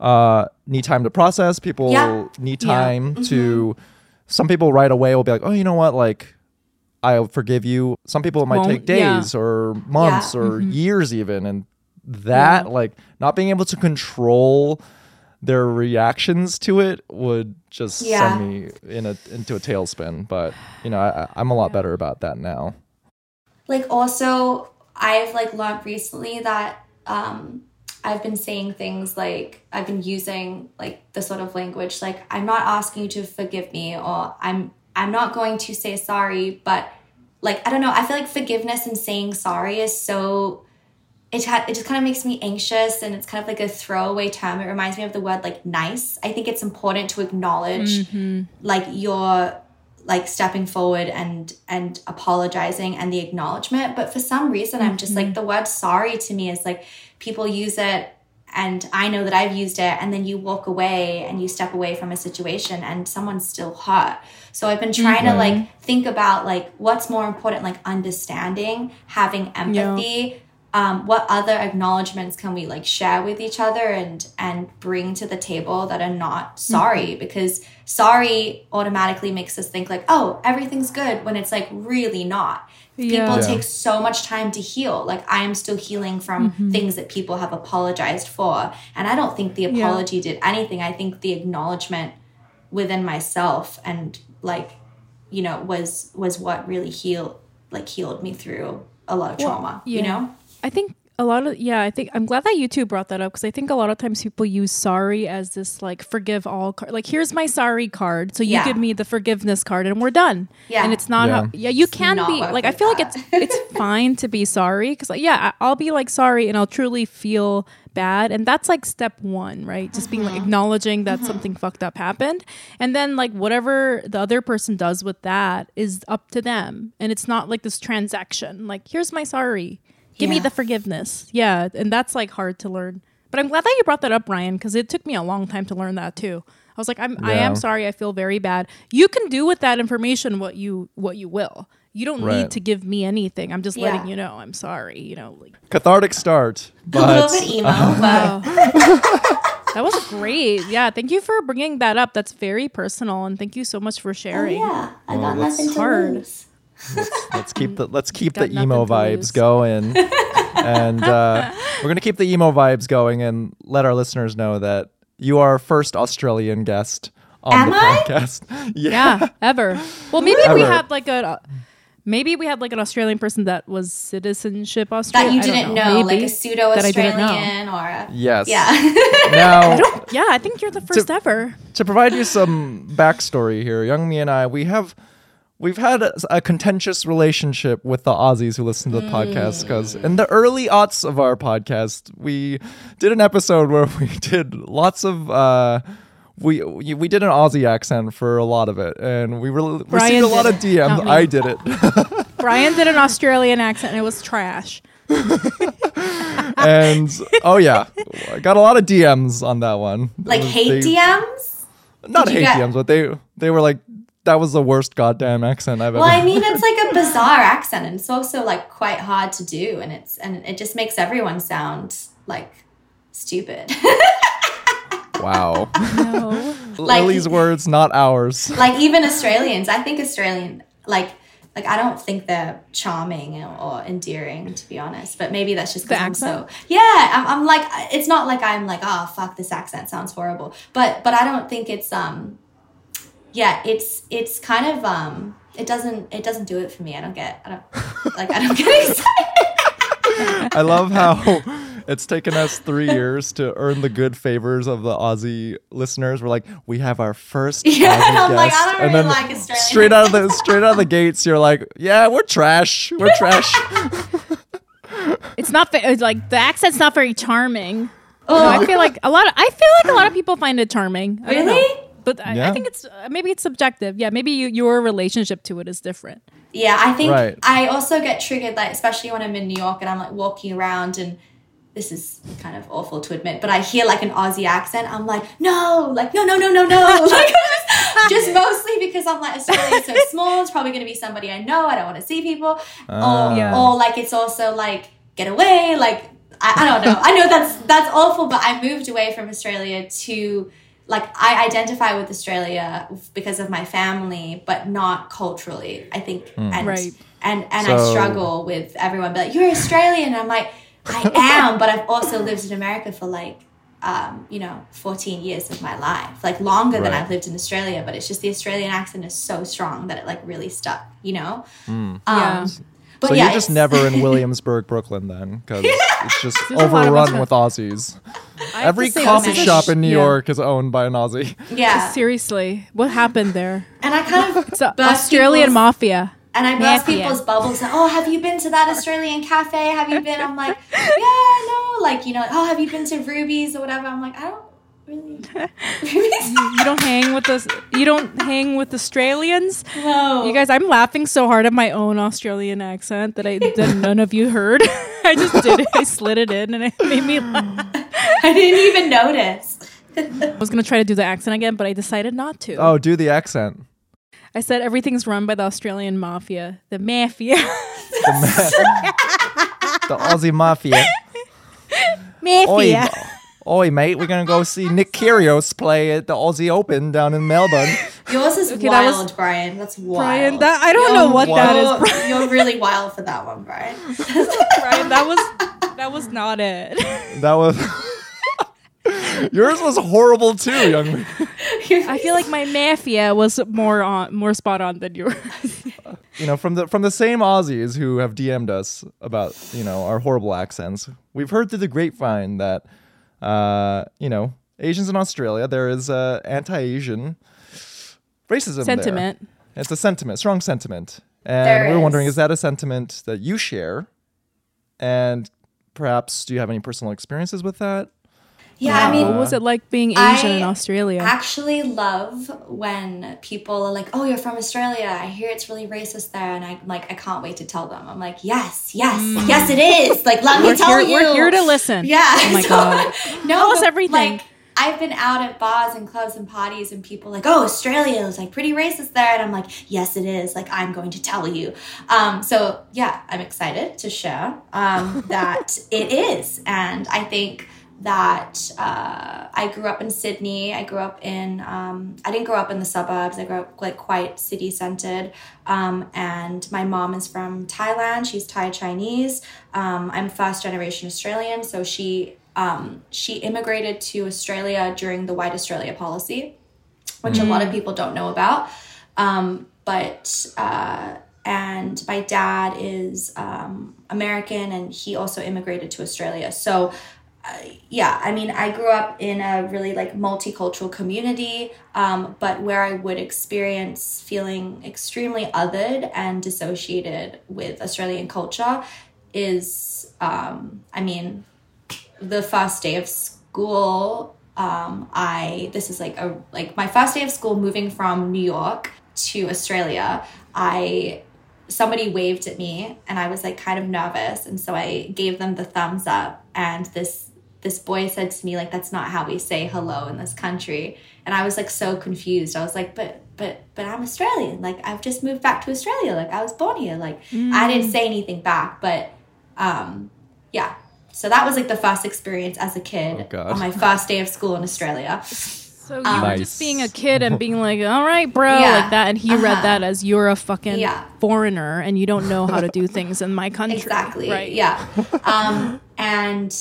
uh need time to process. People Yeah. need Yeah. time to. Some people right away will be like, oh, you know what, like. I'll forgive you. Some people it might take Won't- days or months Yeah. or years even and that like not being able to control their reactions to it would just Yeah. send me in a into a tailspin but you know I, i'm a lot better about that now like also I've like learned recently that um I've been saying things like I've been using like the sort of language like I'm not asking you to forgive me or I'm I'm not going to say sorry but like I don't know I feel like forgiveness and saying sorry is so it ha- it just kind of makes me anxious and it's kind of like a throwaway term. It reminds me of the word like nice. I think it's important to acknowledge mm-hmm. like your like stepping forward and and apologizing and the acknowledgement. But for some reason i'm just like mm-hmm. the word sorry to me is like people use it and i know that i've used it and then you walk away and you step away from a situation and someone's still hurt so i've been trying to like think about like what's more important like understanding having empathy um, what other acknowledgments can we like share with each other and and bring to the table that are not sorry? Because sorry automatically makes us think like oh everything's good when it's like really not Yeah. people Yeah. take so much time to heal like i am still healing from mm-hmm. things that people have apologized for and i don't think the Yeah. apology did anything i think the acknowledgement within myself and like you know was was what really healed like healed me through a lot of trauma you yeah. know I think a lot of yeah, I think I'm glad that you two brought that up because I think a lot of times people use sorry as this like forgive all card. Like here's my sorry card, so you Yeah. give me the forgiveness card and we're done. Yeah. and it's not Yeah. how yeah you can be like I like feel like it's [LAUGHS] it's fine to be sorry because like yeah I- I'll be like sorry and I'll truly feel bad and that's like step one right just being like Mm-hmm. acknowledging that something fucked up happened and then like whatever the other person does with that is up to them and it's not like this transaction like here's my sorry give me the forgiveness yeah and that's like hard to learn but i'm glad that you brought that up brian because it took me a long time to learn that too i was like i'm i am sorry i feel very bad you can do with that information what you what you will you don't Right. need to give me anything. I'm just Yeah. letting you know. I'm sorry. You know, like Cathartic start, a little bit emo, [LAUGHS] but [LAUGHS] that was great. Yeah, thank you for bringing that up. That's very personal, and thank you so much for oh, sharing. yeah, I oh, got that's nothing to hard. lose. Let's keep the let's keep Got the emo vibes lose. going, [LAUGHS] and uh, we're gonna keep the emo vibes going and let our listeners know that you are our first Australian guest on Am the I? podcast. [LAUGHS] Yeah, ever. Well, maybe we Ever. had like a. Maybe we had like an Australian person that was citizenship Australian. That you didn't know, like Maybe. a pseudo that I didn't know. Australian or a Yes. yeah. [LAUGHS] Now, Yeah, I think you're the first ever. to provide you some backstory here, Youngmi and I, we have we've had a, a contentious relationship with the Aussies who listen to the podcast because in the early aughts of our podcast, we did an episode where [LAUGHS] we did lots of. Uh, we, we we did an Aussie accent for a lot of it, and we re- received a lot of DMs. I did it, [LAUGHS] [LAUGHS] Brian did an Australian accent and it was trash. and oh yeah, I got a lot of DMs on that one. Like was- hate they- DMs. not Did hate get- DMs, but they they were like that was the worst goddamn accent I've Well, ever. I mean, it's like a [LAUGHS] bizarre accent, and it's also like quite hard to do, and it's and it just makes everyone sound like stupid. [LAUGHS] wow. No. [LAUGHS] Like- Lily's words, not ours. like even Australians, I think Australian like like I don't think they're charming or, or endearing to be honest, but maybe that's just because I'm so yeah. I'm, I'm like it's not like I'm like oh fuck this accent sounds horrible, but but I don't think it's um yeah it's it's kind of um it doesn't it doesn't do it for me. I don't get I don't like I don't get [LAUGHS] excited. I love how it's taken us three years to earn the good favors of the Aussie listeners. We're like, we have our first Yeah, Aussie and I'm like, guest, I don't and really then like Australian straight out of the straight out of the gates, you're like, yeah, we're trash. We're trash. [LAUGHS] It's not ve- it's like the accent's not very charming. Oh. No, I feel like a lot of I feel like a lot of people find it charming. I don't know. Really? But I, I think it's uh, maybe it's subjective. Yeah, maybe you, your relationship to it is different. Yeah, I think Right. I also get triggered, like especially when I'm in New York and I'm like walking around and this is kind of awful to admit, but I hear like an Aussie accent. I'm like, no, like no, no, no, no, no. [LAUGHS] [LAUGHS] like just mostly because I'm like Australia's so small. It's probably going to be somebody I know. I don't want to see people, Ah. or Yeah. or like it's also like get away. Like I, I don't know. I know that's that's awful, but I moved away from Australia to like I identify with Australia because of my family, but not culturally. I think and Right. and and So- I struggle with everyone. Be like, you're Australian. And I'm like, I [LAUGHS] am, but I've also lived in America for like. Um, you know, 14 years of my life, like longer than I've lived in Australia, but it's just the Australian accent is so strong that it like really stuck, you know? Um, Yeah. But so yeah, you're just never in [LAUGHS] Williamsburg, Brooklyn, then, because it's just There's a lot of overrun with Aussies. Every coffee coffee this shop in New yeah. York is owned by an Aussie. Yeah. Seriously, what happened there? And I kind of [LAUGHS] It's the Australian mafia. And I burst Mafia. people's bubbles. Like, oh, have you been to that Australian cafe? Have you been? I'm like, yeah, no. Like, you know, oh, have you been to Ruby's or whatever? I'm like, I don't really. Ruby's? You don't hang with us. You don't hang with Australians. no. You guys, I'm laughing so hard at my own Australian accent that I that none of you heard. [LAUGHS] I just did it. I slid it in, and it made me laugh. [LAUGHS] I didn't even notice. I was gonna try to do the accent again, but I decided not to. Oh, do the accent. I said everything's run by the Australian mafia, the mafia, The, ma- [LAUGHS] the Aussie mafia. Oi, mafia. oi, mate, we're gonna go see Nick Kyrgios play at the Aussie Open down in Melbourne. [LAUGHS] Yours is Okay, that was- wild, Brian. That's wild. Brian, that I don't know You're- what that is. you're- You're really wild for that one, Brian. [LAUGHS] [LAUGHS] Brian, that was that was not it. That was. Yours was horrible too, Youngmi. I feel like my mafia was more on more spot on than yours. You know, from the from the same Aussies who have DM'd us about you know our horrible accents. We've heard through the grapevine that uh, you know Asians in Australia there is uh, anti-Asian racism there. Sentiment. It's a sentiment, strong sentiment. And There we we're wondering, is. is that a sentiment that you share? And perhaps do you have any personal experiences with that? Yeah, I mean, what was it like being Asian I in Australia? I actually love when people are like, "Oh, you're from Australia. I hear it's really racist there," and I'm like I can't wait to tell them. I'm like, "Yes, yes, yes, it is." Like, let Mm. we're me tell here, you. we're here to listen. Yeah. Oh my [LAUGHS] so- god. No, Tell us everything. Like, I've been out at bars and clubs and parties, and people like, "Oh, Australia is like pretty racist there," and I'm like, "Yes, it is. Like, I'm going to tell you." Um, so yeah, I'm excited to share um, [LAUGHS] that it is, and I think that uh, I grew up in Sydney. I grew up in, um, I didn't grow up in the suburbs. I grew up like quite city centered. Um, and my mom is from Thailand. She's Thai Chinese. Um, I'm first generation Australian. So she, um, she immigrated to Australia during the White Australia policy, which mm. a lot of people don't know about. Um, but, uh, and my dad is um, American and he also immigrated to Australia. So yeah, I mean, I grew up in a really like multicultural community, um, but where I would experience feeling extremely othered and dissociated with Australian culture is, um, I mean, the first day of school. Um, I this is like a like my first day of school moving from New York to Australia. I somebody waved at me and I was like kind of nervous, and so I gave them the thumbs up, and this this boy said to me like that's not how we say hello in this country and i was like so confused i was like but but but i'm australian like i've just moved back to australia like i was born here like mm. i didn't say anything back but um yeah so that was like the first experience as a kid oh, on my first day of school in australia so you um, were just being a kid and being like, "All right, bro," yeah. like that, and he uh-huh. read that as you're a fucking yeah. foreigner and you don't know how to do things in my country. Exactly. Right. Yeah. Um, and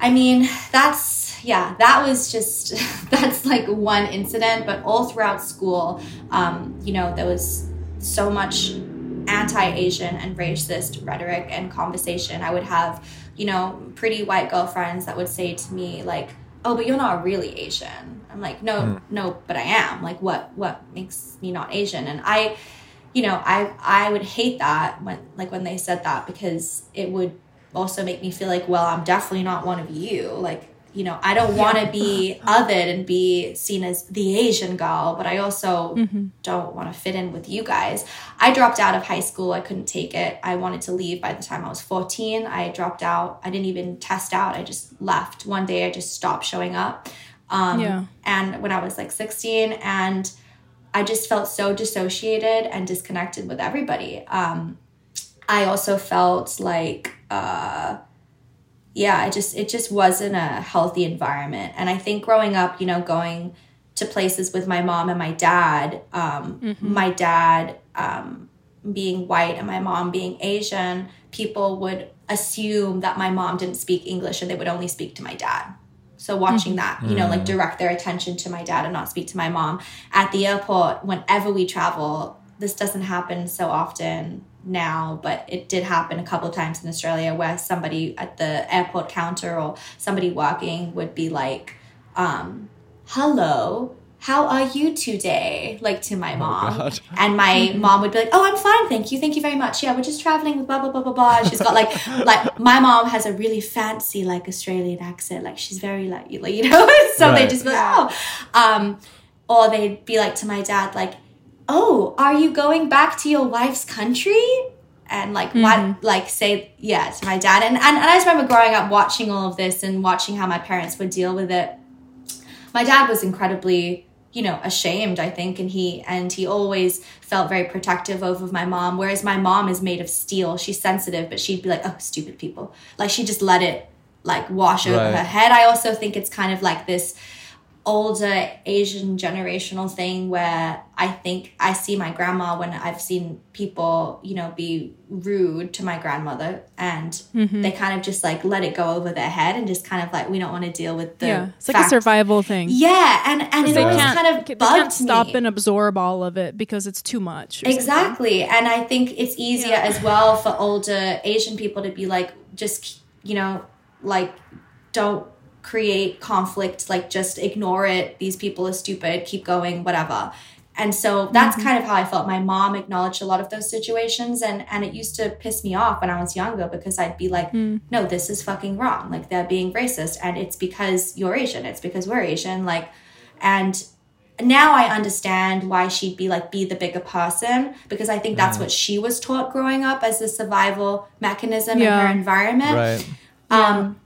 I mean, that's, yeah, that was just, [LAUGHS] that's like one incident, but all throughout school, um, you know, there was so much anti Asian and racist rhetoric and conversation. I would have, you know, pretty white girlfriends that would say to me, like, oh, but you're not really Asian. I'm like, no, mm. no, but I am. Like, what, what makes me not Asian? And I, you know, I, I would hate that when, like, when they said that because it would also make me feel like, well, I'm definitely not one of you. Like, you know, I don't want to be othered and be seen as the Asian girl, but I also mm-hmm. don't want to fit in with you guys. I dropped out of high school. I couldn't take it. I wanted to leave by the time I was 14. I dropped out. I didn't even test out. I just left. One day I just stopped showing up. Um, yeah. And when I was like 16, and I just felt so dissociated and disconnected with everybody. Um, I also felt like uh, yeah, it just it just wasn't a healthy environment. And I think growing up, you know, going to places with my mom and my dad, um, mm-hmm. my dad um, being white and my mom being Asian, people would assume that my mom didn't speak English and they would only speak to my dad. So watching mm-hmm. that, you know, like mm. direct their attention to my dad and not speak to my mom at the airport whenever we travel. This doesn't happen so often now, but it did happen a couple of times in Australia where somebody at the airport counter or somebody walking would be like, um, hello, how are you today? Like to my oh mom. Oh and my mom would be like, Oh, I'm fine, thank you. Thank you very much. Yeah, we're just traveling with blah blah blah blah blah. She's got like [LAUGHS] like my mom has a really fancy like Australian accent. Like she's very like you know, [LAUGHS] so right. they just be like, Oh. Um, or they'd be like to my dad, like, oh, are you going back to your wife's country? And like mm-hmm. what like say yeah to my dad and, and and I just remember growing up watching all of this and watching how my parents would deal with it. My dad was incredibly you know ashamed i think and he and he always felt very protective over my mom whereas my mom is made of steel she's sensitive but she'd be like oh stupid people like she just let it like wash over right. her head i also think it's kind of like this older Asian generational thing where I think I see my grandma when I've seen people, you know, be rude to my grandmother and mm-hmm. they kind of just like let it go over their head and just kind of like we don't want to deal with the Yeah. It's fact. like a survival thing. Yeah, and and it always kind of they can't stop me. and absorb all of it because it's too much. Exactly. Something. And I think it's easier yeah. as well for older Asian people to be like just, you know, like don't create conflict, like just ignore it. These people are stupid, keep going, whatever. And so that's mm-hmm. kind of how I felt. My mom acknowledged a lot of those situations and and it used to piss me off when I was younger because I'd be like, mm. "No, this is fucking wrong. Like they're being racist and it's because you're Asian. It's because we're Asian." Like and now I understand why she'd be like be the bigger person because I think that's mm. what she was taught growing up as a survival mechanism yeah. in her environment. Right. Um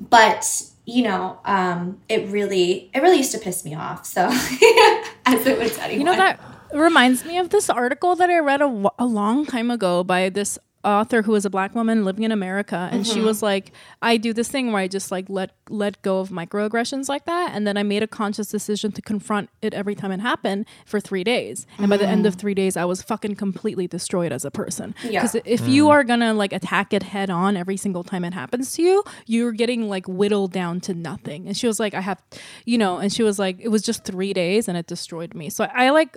but you know, um, it really it really used to piss me off. So [LAUGHS] as it anyone. You know that reminds me of this article that I read a long time ago by this author who was a black woman living in America and she mm-hmm. was like I do this thing where I just like let let go of microaggressions like that and then I made a conscious decision to confront it every time it happened for 3 days and by the end of mm. 3 days I was fucking completely destroyed as a person. Yeah. cuz if you mm. are going to like attack it head on every single time it happens to you you're getting like whittled down to nothing. And she was like I have you know and she was like it was just 3 days and it destroyed me. So I, I like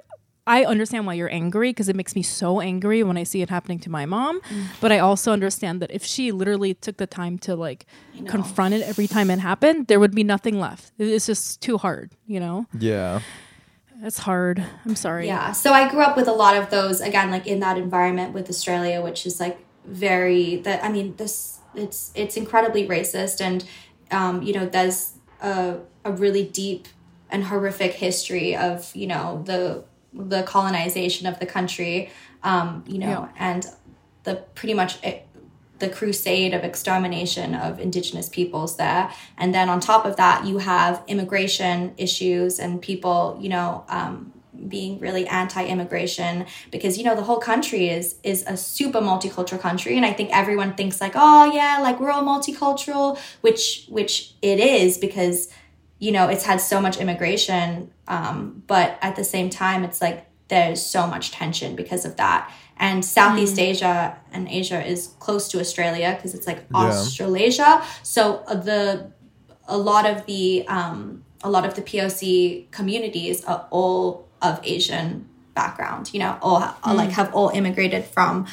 I understand why you're angry because it makes me so angry when I see it happening to my mom. But I also understand that if she literally took the time to like confront it every time it happened, there would be nothing left. It's just too hard, you know? Yeah. It's hard. I'm sorry. Yeah. So I grew up with a lot of those again, like in that environment with Australia, which is like very that I mean, this it's it's incredibly racist and um, you know, there's a a really deep and horrific history of, you know, the the colonization of the country, um, you know, and the pretty much eh, the crusade of extermination of indigenous peoples there. And then on top of that you have immigration issues and people you know um, being really anti-immigration because you know the whole country is is a super multicultural country. And i think everyone thinks like oh yeah like we're all multicultural which which it is because you know it's had so much immigration um, but at the same time it's like there's so much tension because of that. And southeast asia and asia is close to australia because it's like australasia. So uh, the a lot of the um, a lot of the poc communities are all of asian background you know all like have all immigrated from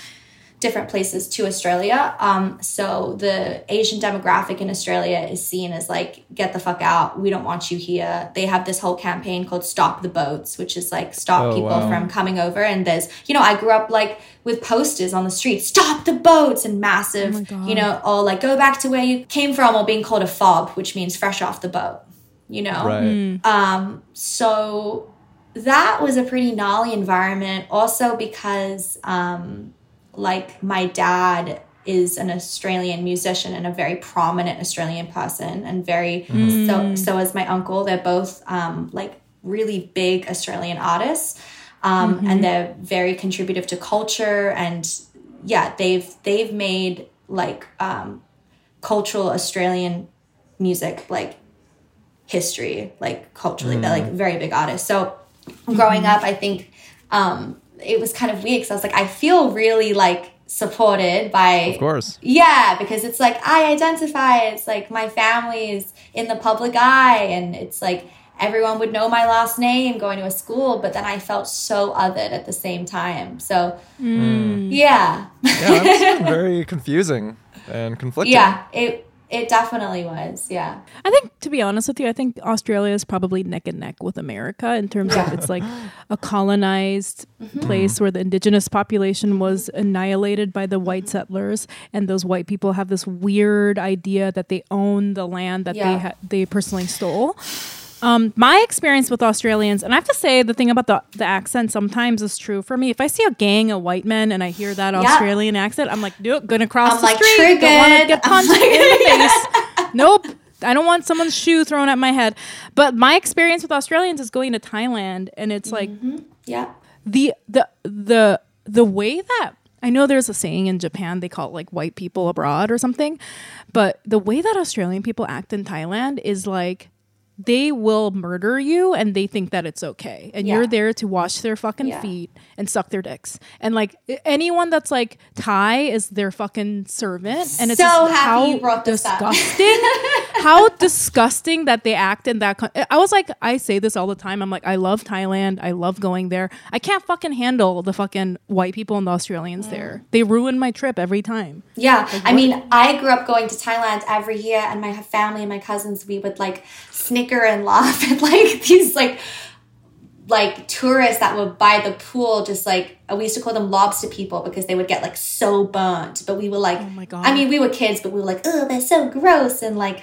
different places to Australia. Um, so the Asian demographic in Australia is seen as like, get the fuck out. We don't want you here. They have this whole campaign called Stop the Boats, which is like stop Oh, people wow. from coming over. And there's, you know, I grew up like with posters on the street, stop the boats and massive, Oh you know, or like go back to where you came from or being called a fob, which means fresh off the boat, you know? Right. Um, so that was a pretty gnarly environment. Also because, um, like my dad is an Australian musician and a very prominent Australian person, and very so. So is my uncle. They're both um, like really big Australian artists, um, and they're very contributive to culture. And yeah, they've they've made like um, cultural Australian music like history, like culturally, they're like very big artists. So growing up, I think um, it was kind of weird because I was like, I feel really like supported by Of course. yeah, because it's like I identify. It's like my family's in the public eye, and it's like everyone would know my last name going to a school. But then I felt so othered at the same time. So mm. yeah, Yeah, that's [LAUGHS] very confusing and conflicting. yeah, it it definitely was. Yeah, I think, to be honest with you, I think Australia is probably neck and neck with America in terms of it's like a colonized mm-hmm. place where the indigenous population was annihilated by the white mm-hmm. settlers, and those white people have this weird idea that they own the land that they ha- they personally stole. Um, my experience with Australians, and I have to say, the thing about the, the accent sometimes is true for me. If I see a gang of white men and I hear that Australian accent, I'm like, nope, gonna cross I'm the like, street. Don't want to get punched like- in the [LAUGHS] face. Nope. I don't want someone's shoe thrown at my head. But my experience with Australians is going to Thailand, and it's like yeah, the the the the way that I know there's a saying in Japan they call it like white people abroad or something, but the way that Australian people act in Thailand is like they will murder you and they think that it's okay and Yeah. you're there to wash their fucking Yeah. feet and suck their dicks and like anyone that's like Thai is their fucking servant and it's So how you brought this up. disgusting [LAUGHS] how disgusting that they act in that. Con- I was like, I say this all the time. I'm like, I love Thailand. I love going there. I can't fucking handle the fucking white people and the Australians there. Mm. They ruin my trip every time. Yeah, I mean, I grew up going to Thailand every year, and my family and my cousins, we would like snicker and laugh at like these like like tourists that would by the pool, just like we used to call them lobster people because they would get like so burnt. But we were like, Oh my God. I mean, we were kids, but we were like, oh, they're so gross, and like,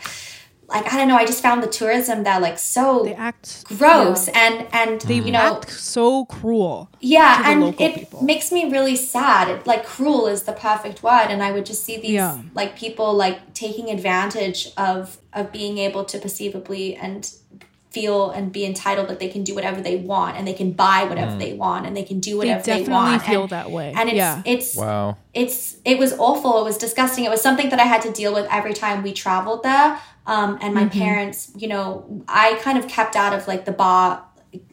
like I don't know, I just found the tourism there like so They act gross yeah. and and They you know act so cruel. yeah to the and local it people. makes me really sad it, like cruel is the perfect word and i would just see these Yeah. like people like taking advantage of of being able to perceivably and feel and be entitled that they can do whatever they want and they can buy whatever mm. they want and they can do They whatever they, definitely want feel and, that way. and it's yeah. it's Wow. it's it was awful it was disgusting it was something that i had to deal with every time we traveled there um, and my parents you know i kind of kept out of like the bar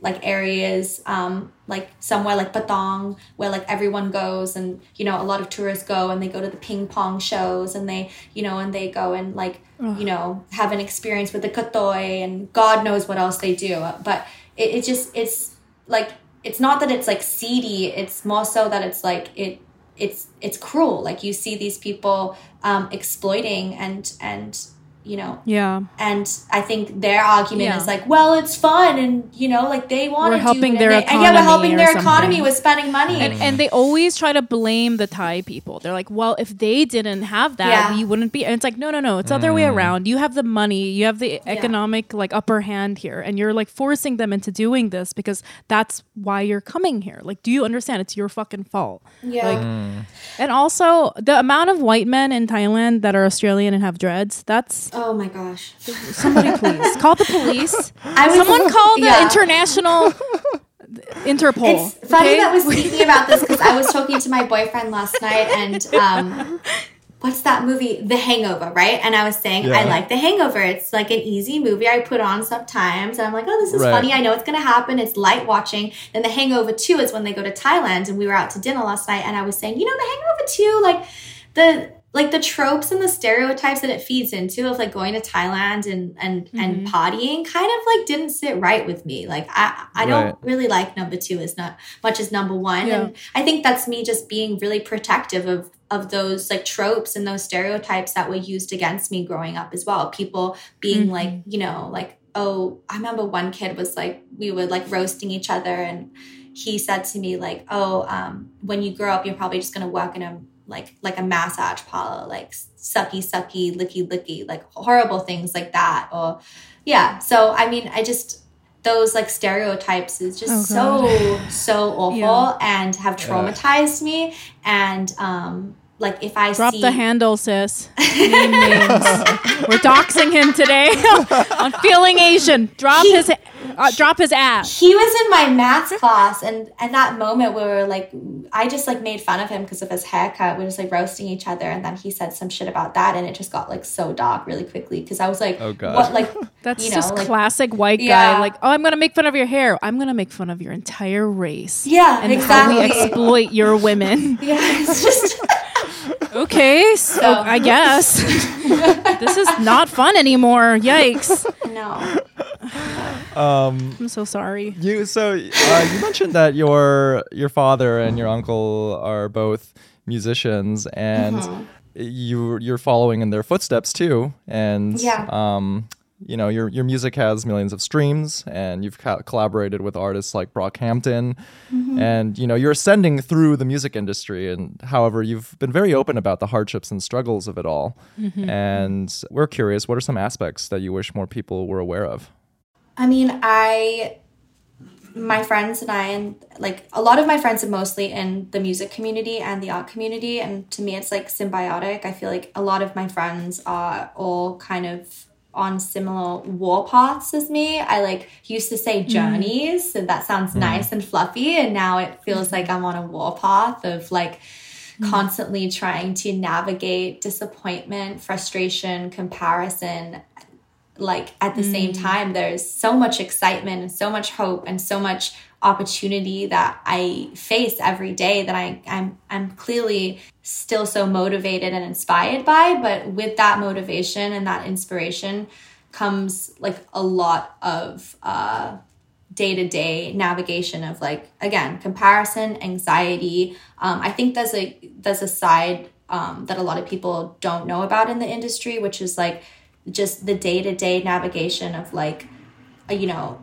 like areas um, like somewhere like Patong where like everyone goes and you know a lot of tourists go and they go to the ping pong shows and they you know and they go and like you know have an experience with the kathoey and god knows what else they do. But it, it just it's like it's not that it's like seedy it's more so that it's like it it's it's cruel. Like you see these people um exploiting and and you know yeah. and I think their argument Yeah. is like, well, it's fun, and you know, like they want We're to helping do it, their and, they, and yeah, we're economy helping their something. economy with spending money. And, and they always try to blame the Thai people. They're like, well, if they didn't have that, Yeah. we wouldn't be. And it's like, no, no, no. It's the other way mm. around. You have the money, you have the economic like upper hand here, and you're like forcing them into doing this because that's why you're coming here. Like, do you understand? It's your fucking fault. yeah, Like, mm. and also the amount of white men in Thailand that are Australian and have dreads. That's oh my gosh, somebody please call the police. [LAUGHS] I was- Someone call the Yeah. international Interpol. It's funny okay? that we're [LAUGHS] speaking about this because I was talking to my boyfriend last night, and um, what's that movie, The Hangover, right? And I was saying I like The Hangover. It's like an easy movie I put on sometimes, and I'm like, oh, this is Right. funny. I know it's gonna happen. It's light watching. Then The Hangover Two is when they go to Thailand, and we were out to dinner last night, and I was saying, you know, The Hangover Two, like the like the tropes and the stereotypes that it feeds into of like going to Thailand and and and partying kind of like didn't sit right with me. Like I I don't really like number two as not much as number one. Yeah. And I think that's me just being really protective of of those like tropes and those stereotypes that were used against me growing up as well. People being like, you know, like, oh, I remember one kid was like, we were like roasting each other and he said to me like, oh, um, when you grow up, you're probably just gonna work in a like like a massage parlor, like sucky sucky, licky licky, like horrible things like that. Or yeah. So I mean, I just those like stereotypes is just Oh, so [LAUGHS] so awful Yeah. and have traumatized me. And um like if I Drop see the handle, sis. [LAUGHS] Name names. We're doxing him today [LAUGHS] on feeling Asian. Drop He- his uh, drop his ass. he was in my math class and at that moment we were like i just like made fun of him because of his haircut we were just like roasting each other and then he said some shit about that and it just got like so dark really quickly because i was like Oh, God. what like [LAUGHS] That's you know, just like- classic white Yeah. guy. Like, oh, I'm gonna make fun of your hair. I'm gonna make fun of your entire race. yeah and how we exactly exploit your women. [LAUGHS] yeah it's just [LAUGHS] Okay, so So- I guess this is not fun anymore. Yikes! no Um, I'm so sorry. you so uh, you mentioned that your your father and your uncle are both musicians, and Mm-hmm. you you're following in their footsteps too. And Yeah. um, you know your your music has millions of streams, and you've co- collaborated with artists like Brockhampton, Mm-hmm. and you know you're ascending through the music industry. And however, you've been very open about the hardships and struggles of it all. Mm-hmm. And we're curious, what are some aspects that you wish more people were aware of? I mean, I, my friends and I, and like a lot of my friends are mostly in the music community and the art community. And to me, it's like symbiotic. I feel like a lot of my friends are all kind of on similar war paths as me. I like used to say mm. journeys, so that sounds mm. nice and fluffy. And now it feels mm-hmm. like I'm on a war path of like, mm. constantly trying to navigate disappointment, frustration, comparison, like at the same time there's so much excitement and so much hope and so much opportunity that I face every day that I I'm I'm clearly still so motivated and inspired by. But with that motivation and that inspiration comes like a lot of uh day-to-day navigation of like again comparison anxiety. Um, i think there's a there's a side um, that a lot of people don't know about in the industry which is like just the day-to-day navigation of like uh, you know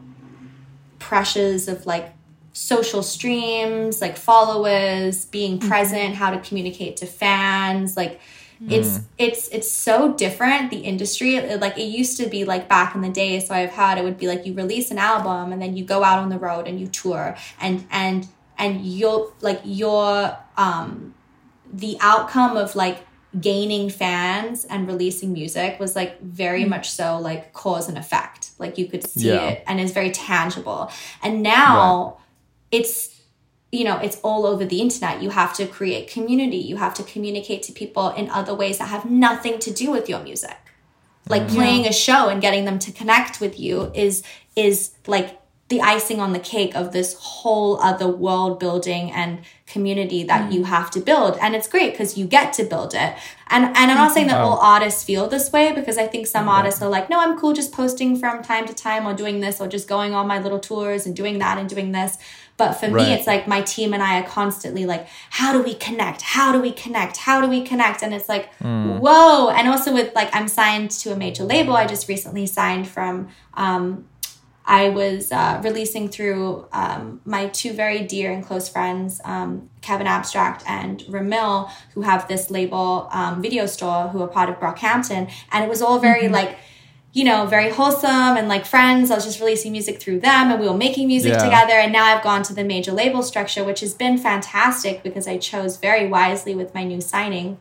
pressures of like social streams like followers being present how to communicate to fans like it's it's it's so different the industry It- like it used to be like back in the day so i've had it would be like you release an album and then you go out on the road and you tour and and and you'll like your um the outcome of like gaining fans and releasing music was like very hmm. much so like cause and effect. Like you could see Yeah. it and it's very tangible. And now it's you know it's all over the internet. You have to create community. You have to communicate to people in other ways that have nothing to do with your music. Like mm. playing a show and getting them to connect with you is is like the icing on the cake of this whole other world building and community that you have to build. And it's great because you get to build it. And and i'm not saying that all artists feel this way because i think some artists are like no i'm cool just posting from time to time or doing this or just going on my little tours and doing that and doing this. But for Right. me it's like my team and i are constantly like how do we connect? How do we connect? How do we connect? And it's like whoa. And also with like i'm signed to a major label. I just recently signed from um, I was uh, releasing through um, my two very dear and close friends, um, Kevin Abstract and Romil, who have this label um, video store, who are part of Brockhampton, and it was all very like, you know, very wholesome and like friends. I was just releasing music through them, and we were making music Yeah. together. And now I've gone to the major label structure, which has been fantastic because I chose very wisely with my new signing.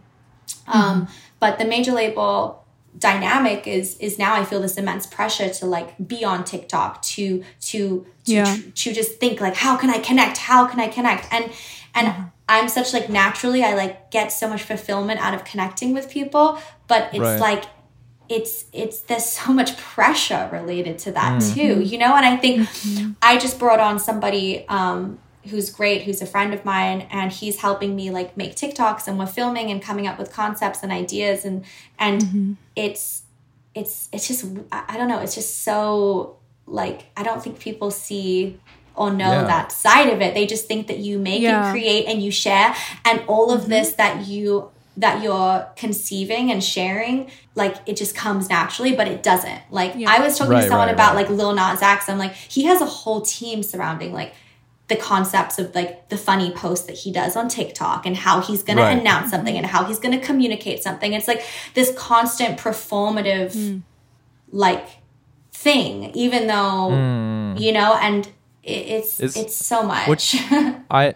Um, but the major label dynamic is is now I feel this immense pressure to like be on TikTok to to to Yeah. to just think like how can I connect? How can I connect? And and uh-huh. I'm such like naturally I like get so much fulfillment out of connecting with people but it's Right. like it's it's there's so much pressure related to that mm. too you know? And I think mm-hmm. I just brought on somebody um who's great who's a friend of mine and he's helping me like make TikToks and we're filming and coming up with concepts and ideas and and mm-hmm. it's it's it's just I I don't know it's just so like I don't think people see or know Yeah. that side of it they just think that you make Yeah. and create and you share and all of mm-hmm. this that you that you're conceiving and sharing like it just comes naturally but it doesn't like Yeah. I was talking Right, to someone right, about right. like Lil Nas X I'm like he has a whole team surrounding like the concepts of like the funny posts that he does on TikTok and how he's going Right. to announce something and how he's going to communicate something. It's like this constant performative hmm. like thing even though hmm. you know and it, it's Is- it's so much. which- [LAUGHS] I,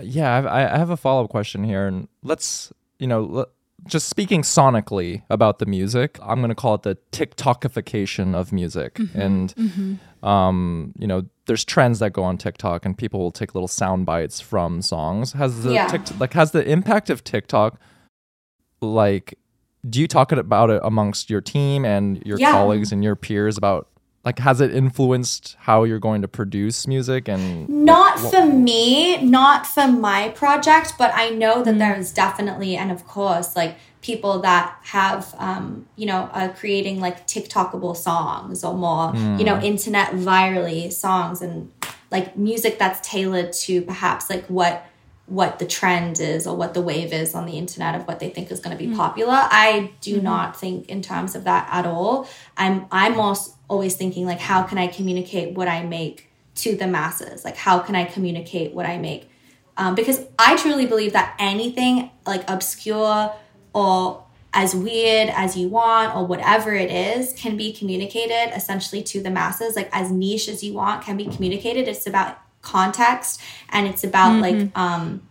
yeah, I I have a follow up question here, and let's, you know, just speaking sonically about the music, I'm gonna call it the TikTokification of music, and, um, you know, there's trends that go on TikTok, and people will take little sound bites from songs. Has the Yeah. Tik- like has the impact of TikTok, like, do you talk about it amongst your team and your Yeah. colleagues and your peers about? Like, has it influenced how you're going to produce music and Not for me, not for my project, but I know that there's definitely, and of course, like people that have, um, you know, uh, creating like TikTokable songs or more, you know, internet virally songs and like music that's tailored to perhaps like what what the trend is or what the wave is on the internet of what they think is going to be popular. I do not think in terms of that at all. I'm I'm always thinking like how can I communicate what I make to the masses? Like how can I communicate what I make? Um, because I truly believe that anything like obscure or as weird as you want or whatever it is can be communicated essentially to the masses like as niche as you want can be communicated it's about context and it's about like um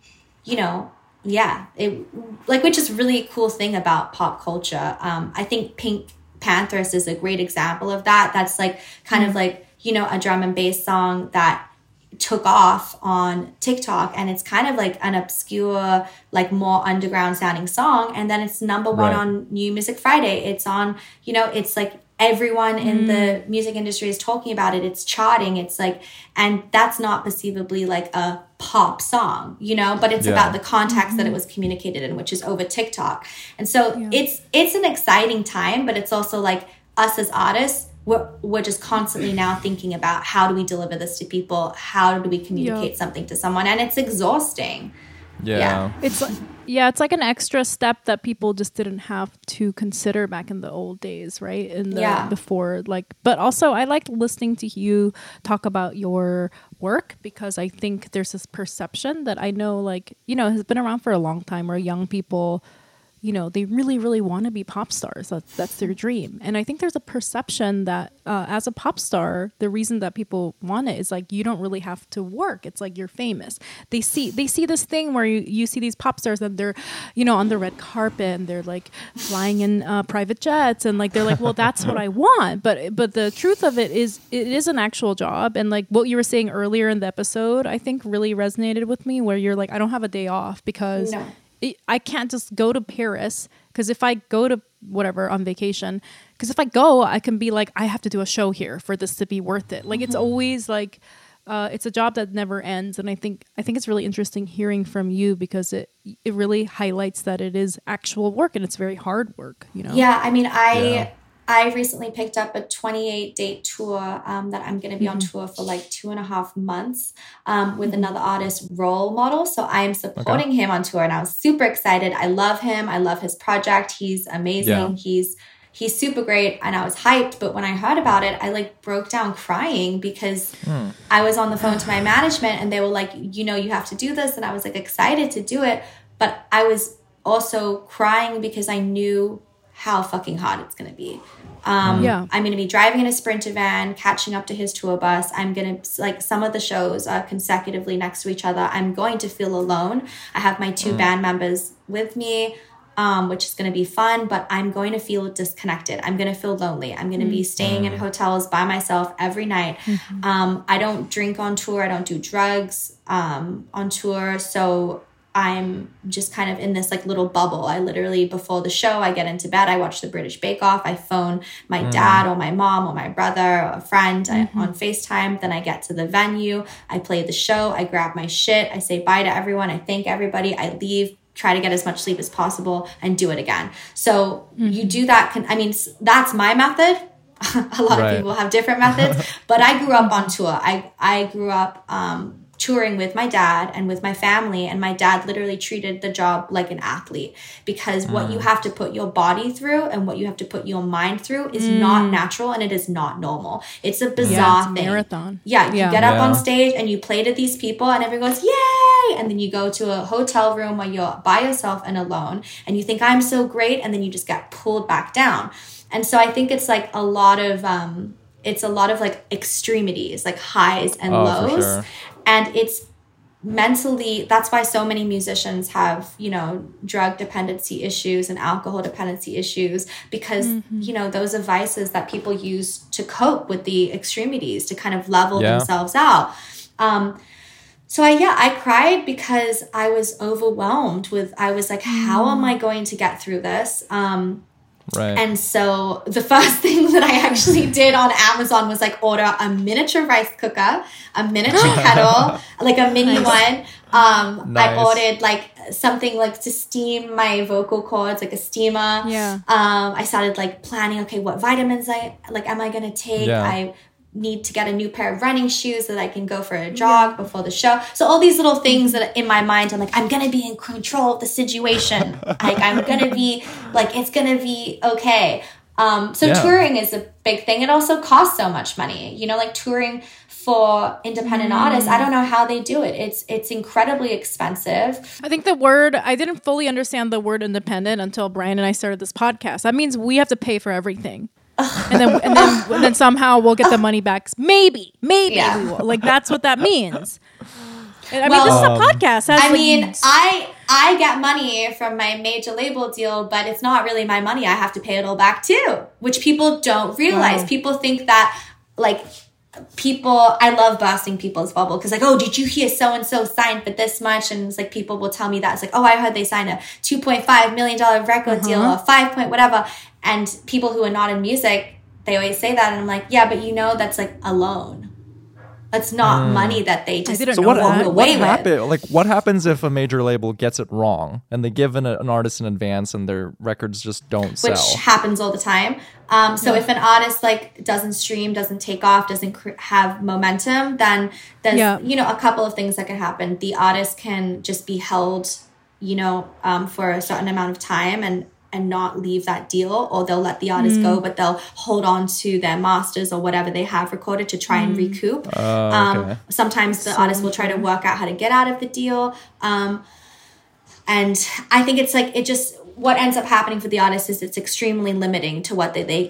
you know yeah it like which is really a cool thing about pop culture um i think pink panthers is a great example of that that's like kind of like you know a drum and bass song that took off on TikTok and it's kind of like an obscure, like more underground sounding song. And then it's number one Right. on New Music Friday. It's on, you know, it's like everyone in the mm. music industry is talking about it. It's charting. It's like, and that's not perceivably like a pop song, you know, but it's Yeah. about the context that it mm-hmm. was communicated in, which is over TikTok. And so it's it's an exciting time, but it's also like us as artists, we're, we're just constantly [CLEARS THROAT] now thinking about how do we deliver this to people? How do we communicate something to someone? And it's exhausting. Yeah. Yeah. It's like, yeah, it's like an extra step that people just didn't have to consider back in the old days, right? In the Yeah. before like but also I liked listening to you talk about your work because I think there's this perception that I know like, you know, has been around for a long time where young people you know they really really want to be pop stars. That, that's their dream. And i think there's a perception that uh, as a pop star the reason that people want it is like you don't really have to work. It's like you're famous. They see they see this thing where you, you see these pop stars and they're you know on the red carpet and they're like flying in uh, private jets and like they're like well that's what i want. But but the truth of it is it is an actual job. And like what you were saying earlier in the episode i think really resonated with me where you're like i don't have a day off because No. It- I can't just go to Paris because if I go to whatever on vacation, because if I go, I can be like, I have to do a show here for this to be worth it. Like it's always like, uh, it's a job that never ends, and I think I think it's really interesting hearing from you because it it really highlights that it is actual work and it's very hard work. You know. Yeah, I mean, I Yeah. I recently picked up a 28 date tour um, that I'm going to be on tour for like two and a half months um, with another artist role model. So I am supporting him on tour, and I was super excited. I love him. I love his project. He's amazing. Yeah. He's he's super great, and I was hyped. But when I heard about it, I like broke down crying because I was on the phone to my management, and they were like, you know, you have to do this, and I was like excited to do it, but I was also crying because I knew how fucking hot it's going to be. Um, Yeah. I'm going to be driving in a sprinter van, catching up to his tour bus. I'm going to, like, some of the shows are consecutively next to each other. I'm going to feel alone. I have my two band members with me, um, which is going to be fun, but I'm going to feel disconnected. I'm going to feel lonely. I'm going to be staying in hotels by myself every night. Um, I don't drink on tour, I don't do drugs um, on tour. So, I'm just kind of in this like little bubble. I literally before the show, I get into bed, I watch the British Bake Off, I phone my mm-hmm. dad or my mom or my brother or a friend I, mm-hmm. on FaceTime. Then I get to the venue, I play the show, I grab my shit, I say bye to everyone, I thank everybody, I leave, try to get as much sleep as possible, and do it again. So you mm-hmm. do that. Con- I mean, that's my method. [LAUGHS] a lot Right. of people have different methods, [LAUGHS] but I grew up on tour. I I grew up um, touring with my dad and with my family, and my dad literally treated the job like an athlete because what you have to put your body through and what you have to put your mind through is not natural and it is not normal. It's a bizarre Yeah, it's a thing. marathon. Yeah, you Yeah. get up on stage and you play to these people, and everyone goes, Yay! And then you go to a hotel room where you're by yourself and alone, and you think, I'm so great, and then you just get pulled back down. And so I think it's like a lot of, um, it's a lot of like extremities, like highs and Oh, lows. sure. And it's mentally that's why so many musicians have you know drug dependency issues and alcohol dependency issues because you know those are vices that people use to cope with the extremities to kind of level Yeah. themselves out um so I yeah, I cried because I was overwhelmed with I was like, how am I going to get through this? Um Right. and so the first [LAUGHS] thing that I actually did on Amazon was like order a miniature rice cooker, a miniature [LAUGHS] kettle, like a mini one. Um, Nice. I ordered like something like to steam my vocal cords, like a steamer. Yeah. Um, I started like planning, okay, what vitamins I like am I gonna take? Yeah. I need to get a new pair of running shoes so that I can go for a jog before the show. So all these little things that in my mind, I'm like, I'm gonna be in control of the situation. [LAUGHS] like I'm gonna be like it's gonna be okay. Um, so Yeah. touring is a big thing. It also costs so much money. You know, like touring for independent artists. I don't know how they do it. It's it's incredibly expensive. I think the word I didn't fully understand the word independent until Brian and I started this podcast. That means we have to pay for everything. And then and then [LAUGHS] and then somehow we'll get the money back. Maybe, maybe Yeah. we will. Like that's what that means. And, I Well- mean, this is Um, a podcast. That's I like- mean, I I get money from my major label deal, but it's not really my money. I have to pay it all back too, which people don't realize. Wow. People think that like people I love busting people's bubble because like, oh, did you hear so and so signed for this much? And it's like people will tell me that it's like, oh, I heard they signed a two point five million dollar record deal or five point whatever. And people who are not in music, they always say that, and I'm like, yeah, but you know that's like a loan. That's not money that they just didn't so what, that. walk what away with. like what happens if a major label gets it wrong and they give an, an artist in advance and their records just don't which sell? happens all the time. Um, so if an artist like doesn't stream, doesn't take off, doesn't cr- have momentum, then there's Yeah. you know a couple of things that can happen. The artist can just be held, you know, um, for a certain amount of time and and not leave that deal, or they'll let the artist Mm. go, but they'll hold on to their masters or whatever they have recorded to try Mm. and recoup. Oh, um, okay. sometimes the artist will try to work out how to get out of the deal. Um, and I think it's like it just what ends up happening for the artist is it's extremely limiting to what they, they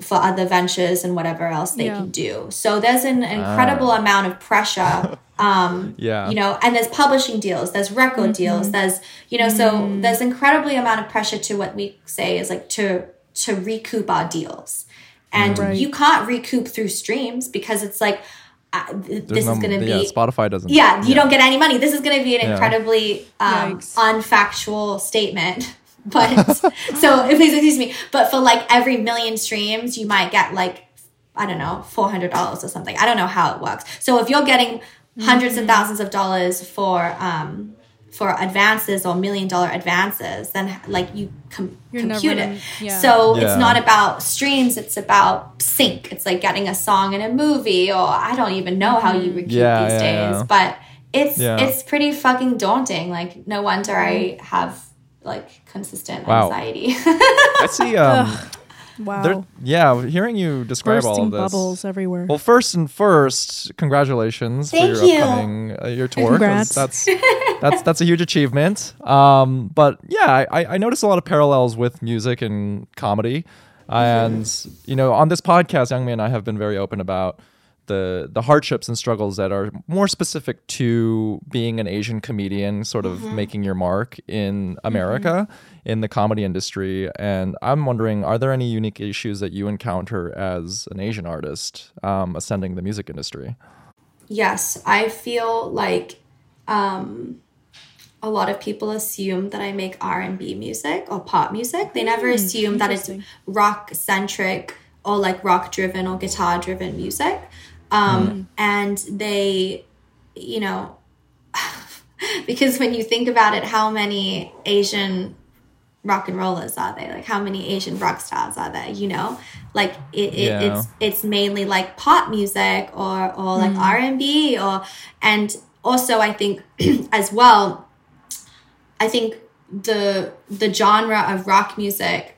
for other ventures and whatever else they Yeah. can do. So there's an incredible amount of pressure. [LAUGHS] Um, Yeah. you know, and there's publishing deals, there's record deals, there's you know, so there's incredibly amount of pressure to what we say is like to to recoup our deals, and Right. you can't recoup through streams because it's like uh, this There's is no- going to yeah, be Spotify doesn't. yeah, you don't get any money. This is going to be an Yeah. incredibly um, unfactual statement. [LAUGHS] But [LAUGHS] so, please excuse me. But for like every million streams, you might get like, I don't know, $400 or something. I don't know how it works. So if you're getting 100s Mm-hmm. of thousands of dollars for, um, for advances or million dollar advances, then like you com- You're never compute it. yeah. So Yeah. it's not about streams; it's about sync. It's like getting a song in a movie, or I don't even know how you recoup Yeah, these yeah, days. yeah. But it's Yeah. it's pretty fucking daunting. Like no wonder I have like consistent Wow. anxiety. [LAUGHS] I see. Um, Wow. there, yeah, hearing you describe all of this. bubbles everywhere. Well, first and first, congratulations Thank for your you. upcoming uh, your tour. 'cause Congrats. That's that's that's a huge achievement. Um, but yeah, I, I noticed a lot of parallels with music and comedy, and you know, on this podcast, Youngmi and I have been very open about the the hardships and struggles that are more specific to being an Asian comedian, sort of making your mark in America in the comedy industry. And I'm wondering, are there any unique issues that you encounter as an Asian artist um, ascending the music industry? yes, I feel like um, a lot of people assume that I make R and B music or pop music. They never assume that it's rock centric or like rock driven or guitar driven music. Um, And they, you know, [SIGHS] because when you think about it, how many Asian rock and rollers are there? Like how many Asian rock stars are there? You know, like it, it Yeah. it's it's mainly like pop music or or like R and B or and also I think [CLEARS THROAT] as well, I think the the genre of rock music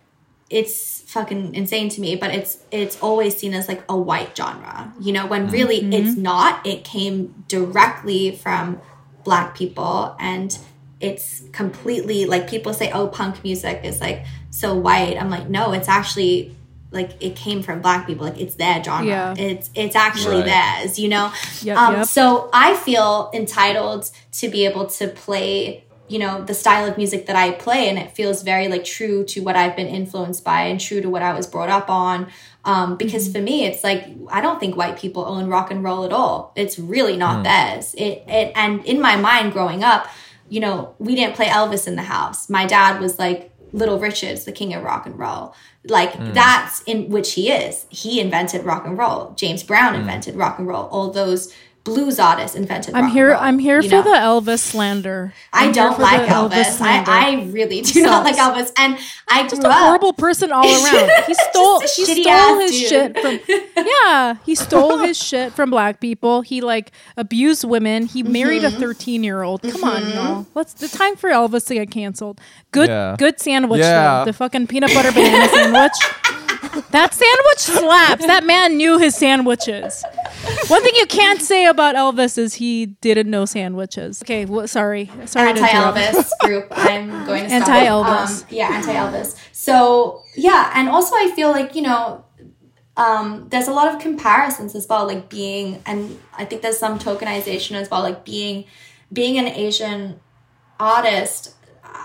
it's fucking insane to me but it's it's always seen as like a white genre you know when really it's not. It came directly from black people and it's completely like people say oh punk music is like so white. I'm like no it's actually like it came from black people. Like it's their genre. Yeah. it's it's actually Right. theirs you know? Yep, um, yep. so i feel entitled to be able to play you know the style of music that i play and it feels very like true to what i've been influenced by and true to what i was brought up on. Um, because for me it's like i don't think white people own rock and roll at all. It's really not hmm. theirs. It, it and in my mind growing up you know we didn't play elvis in the house. My dad was like little richard's the king of rock and roll. Like hmm. that's in which he is. He invented rock and roll. James brown hmm. invented rock and roll. All those blues artists invented I'm rock and here. roll, I'm here for know? the Elvis slander. I I'm here don't like the Elvis. I, I really do not like Elvis, and I grew just a up. horrible person all [LAUGHS] around. He stole Just he stole his dude. shit from [LAUGHS] Yeah, he stole his shit from black people. He like abused women. He married Mm-hmm. a 13-year-old. Come on, y'all. Let's the time for Elvis to get canceled. Good Yeah. good sandwich Yeah. though. The fucking peanut butter banana sandwich. [LAUGHS] That sandwich slaps. That man knew his sandwiches. One thing you can't say about Elvis is he didn't know sandwiches. Okay, well, sorry. Sorry Anti Elvis group. I'm going to stop. Anti-Elvis. Um, yeah, anti Elvis. So yeah, and also I feel like you know, um, there's a lot of comparisons as well, like being, and I think there's some tokenization as well, like being, being an Asian artist.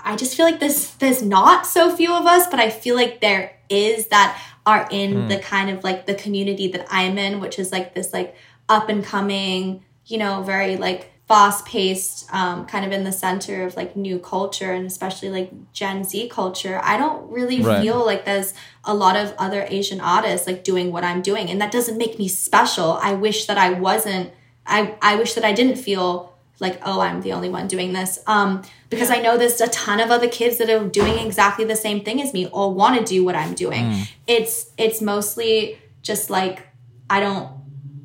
I just feel like there's there's not so few of us, but I feel like there is that are in the kind of like the community that I'm in, which is like this like up and coming, you know, very like fast paced, um, kind of in the center of like new culture and especially like Gen Z culture. I don't really Right. feel like there's a lot of other Asian artists like doing what I'm doing, and that doesn't make me special. I wish that I wasn't. I I wish that I didn't feel like oh i'm the only one doing this um because i know there's a ton of other kids that are doing exactly the same thing as me or want to do what i'm doing it's it's mostly just like i don't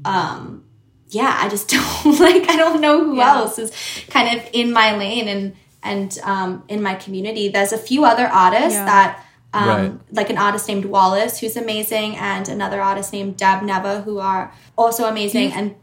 um yeah i just [LAUGHS] don't like i don't know who Yeah. else is kind of in my lane and and um in my community there's a few other artists Yeah. that um, Right. like an artist named Wallice, who's amazing, and another artist named Deb Never, who are also amazing. and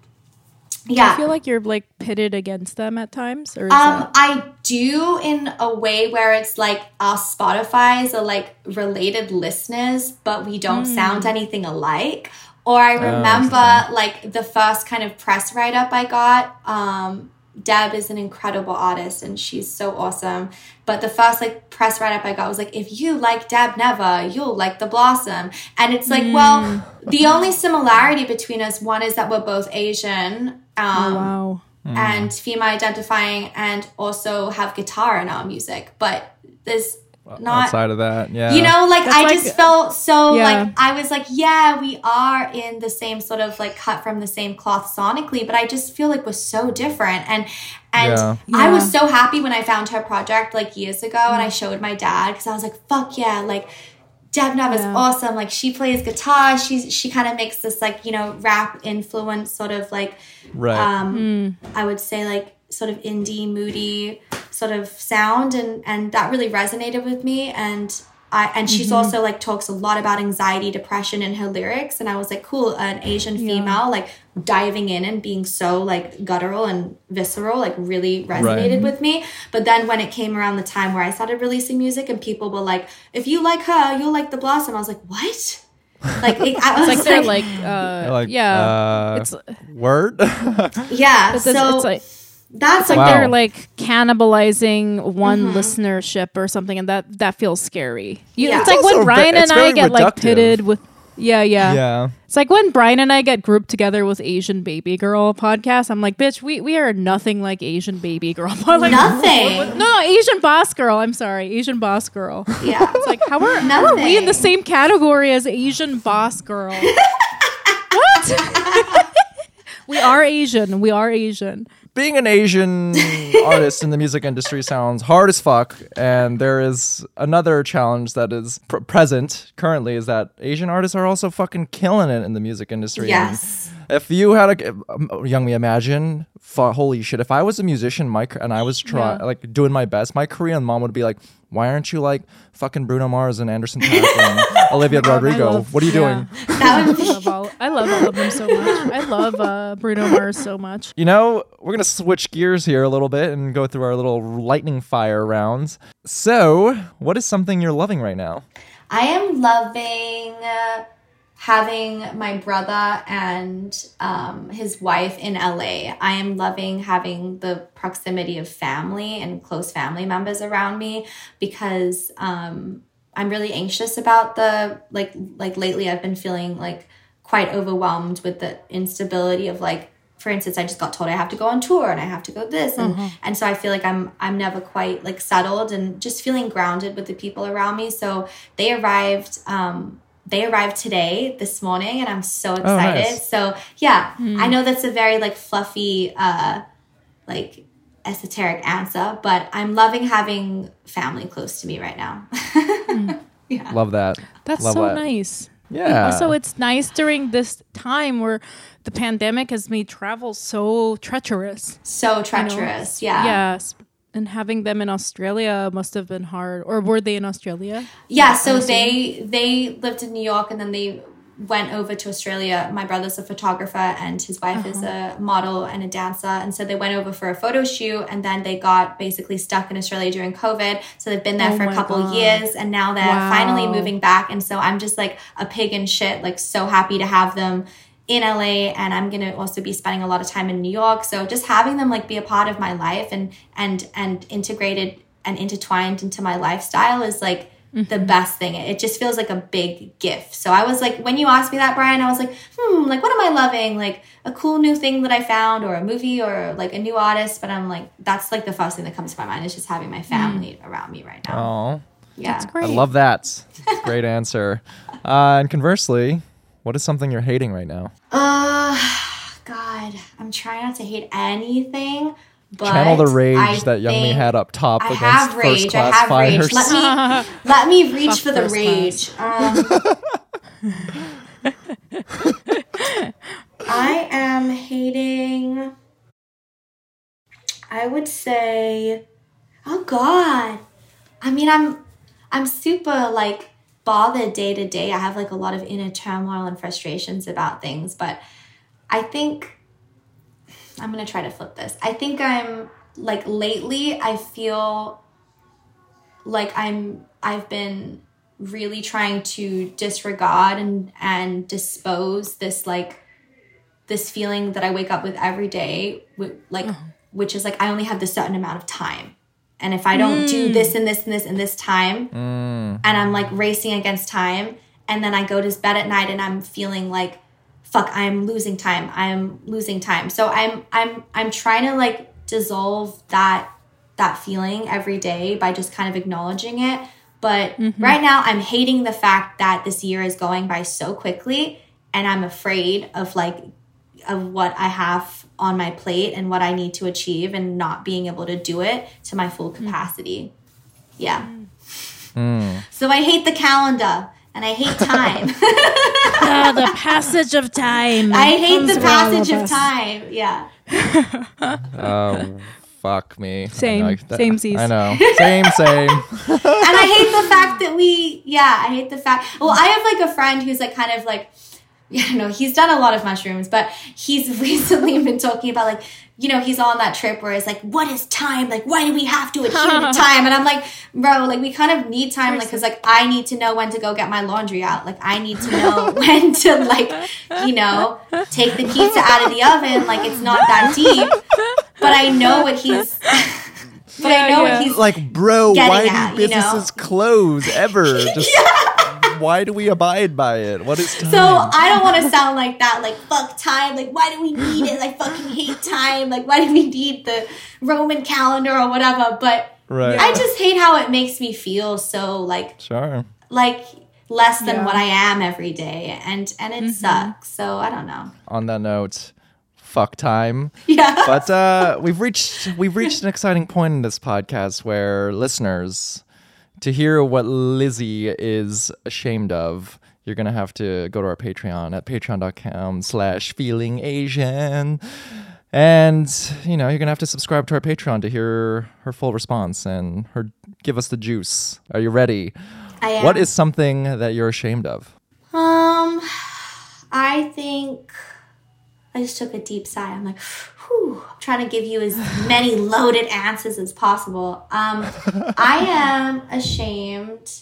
yeah, I feel like you're like pitted against them at times, or um, that- I do in a way where it's like our Spotify's are like related listeners, but we don't sound anything alike. Or I remember interesting. like the first kind of press write up I got. Um, Deb is an incredible artist and she's so awesome. But the first like press write up I got was like, if you like Deb Never, you'll like the Blossom. And it's like, well, the only similarity between us, one is that we're both Asian. Um, wow. and female identifying and also have guitar in our music but there's not Outside of that, yeah. you know like That's i like- just felt so Yeah. like i was like yeah we are in the same sort of like cut from the same cloth sonically but i just feel like we're so different and and Yeah. i was so happy when i found her project like years ago and i showed my dad because i was like fuck yeah like Deb Nev is Yeah. awesome. Like she plays guitar. She's she kind of makes this like you know rap influence sort of like right. um, I would say like sort of indie, moody sort of sound, and and that really resonated with me. And I and she's also like talks a lot about anxiety, depression in her lyrics, and I was like, cool, an Asian female like diving in and being so like guttural and visceral, like really resonated with me. But then when it came around the time where I started releasing music, and people were like, if you like her, you'll like the Blossom. I was like, what? Like it, I [LAUGHS] was It's like they're like, uh, like, yeah. uh, it's word. [LAUGHS] yeah. it's, So it's like that's like Wow. they're like cannibalizing one Mm-hmm. listenership or something, and that that feels scary. You, Yeah. It's It's like when ve- Brian and I very get like pitted with. Yeah, yeah, yeah. It's like when Brian and I get grouped together with Asian Baby Girl podcast. I'm like, bitch, we, we are nothing like Asian Baby Girl. [LAUGHS] like, Nothing. [LAUGHS] No, no, Asian Boss Girl. I'm sorry, Asian Boss Girl. yeah. [LAUGHS] It's like how are, how are we in the same category as Asian Boss Girl? what? we are Asian. We are Asian. Being an Asian [LAUGHS] artist in the music industry sounds hard as fuck. And there is another challenge that is pr- present currently is that Asian artists are also fucking killing it in the music industry. And Yes. If you had a um, Youngmi, imagine, fu- holy shit! If I was a musician, my and I was trying Yeah. like doing my best, my Korean mom would be like, "Why aren't you like fucking Bruno Mars and Anderson .Paak and [LAUGHS] Olivia Rodrigo? Love- what are you yeah. doing?" I love all, I love all of them so much. I love uh, Bruno Mars so much. You know, we're going to switch gears here a little bit and go through our little lightning fire rounds. So, what is something you're loving right now? I am loving uh, having my brother and um, his wife in LA. I am loving having the proximity of family and close family members around me because um, I'm really anxious about the like like lately I've been feeling like quite overwhelmed with the instability of like for instance I just got told I have to go on tour and I have to go this and and so I feel like I'm I'm never quite like settled and just feeling grounded with the people around me so they arrived um they arrived today this morning and I'm so excited nice. so yeah I know that's a very like fluffy uh like esoteric answer but I'm loving having family close to me right now [LAUGHS] yeah Love that. That's Love so that. nice. Yeah. Also, it's nice during this time where the pandemic has made travel so treacherous. so treacherous yeah Yes. And having them in Australia must have been hard. Or were they in Australia? Yeah, so they they lived in New York and then they went over to Australia. My brother's a photographer and his wife is Uh-huh. a model and a dancer. And so they went over for a photo shoot and then they got basically stuck in Australia during COVID. So they've been there Oh for a couple God. years and now they're Wow. finally moving back. And so I'm just like a pig in shit, like so happy to have them in LA and I'm going to also be spending a lot of time in New York. So just having them like be a part of my life and and and integrated and intertwined into my lifestyle is like the best thing. It just feels like a big gift. So I was like when you asked me that Brian, I was like, "Hmm, like what am I loving? Like a cool new thing that I found or a movie or like a new artist?" But I'm like that's like the first thing that comes to my mind is just having my family around me right now. Oh, yeah. That's great. I love that. Great answer. Uh, and conversely, what is something you're hating right now? Uh, [SIGHS] God, I'm trying not to hate anything, but Channel the rage I that Youngmi had up top I against have first rage. I have fires. rage. Let me [LAUGHS] let me reach Fuck for the rage. Um, [LAUGHS] I am hating. I would say, oh God. I mean, I'm I'm super like bothered day to day. I have like a lot of inner turmoil and frustrations about things, but I think I'm gonna try to flip this. I think I'm like lately I feel like I'm I've been really trying to disregard and and dispose this like this feeling that I wake up with every day like mm-hmm. which is like I only have this certain amount of time. And if I don't do hmm. this and this and this and this time hmm. and I'm like racing against time and then I go to bed at night and I'm feeling like fuck I'm losing time. I'm losing time. So I'm I'm I'm trying to like dissolve that that feeling every day by just kind of acknowledging it. But mm-hmm. right now I'm hating the fact that this year is going by so quickly and I'm afraid of like of what I have on my plate and what I need to achieve and not being able to do it to my full capacity. Yeah. So I hate the calendar and I hate time. Ah, [LAUGHS] the passage of time. I hate the passage of us. time. Yeah. Oh, [LAUGHS] fuck me. Same. I know, that- I know. [LAUGHS] Same, same. and I hate the fact that we, yeah, I hate the fact. Well, I have like a friend who's like kind of like, yeah, no, he's done a lot of mushrooms, but he's [LAUGHS] recently been talking about like, you know, he's on that trip where it's like, what is time? Like, why do we have to adhere to [LAUGHS] time? And I'm like, bro, like we kind of need time, like, cause like I need to know when to go get my laundry out. Like, I need to know [LAUGHS] when to like, you know, take the pizza out of the oven. Like, it's not that deep, but I know what he's. But I know yeah. what he's like, bro, why at, do you know? businesses close ever? Just why do we abide by it? What is time? So I don't want to sound like that, like fuck time, like why do we need it? Like fucking hate time, like why do we need the Roman calendar or whatever? But right. I just hate how it makes me feel so like sure. like less than Yeah. what I am every day, and and it sucks. So I don't know. On that note, fuck time. [LAUGHS] Yeah, But uh, we've reached we've reached an exciting point in this podcast where listeners, to hear what Lizzie is ashamed of, you're gonna have to go to our Patreon at patreon.com slash feeling Asian. And you know, you're gonna have to subscribe to our Patreon to hear her full response and her give us the juice. Are you ready? I am. What is something that you're ashamed of? Um, I think I just took a deep sigh. I'm like, whew, I'm trying to give you as many [LAUGHS] loaded answers as possible. Um, I am ashamed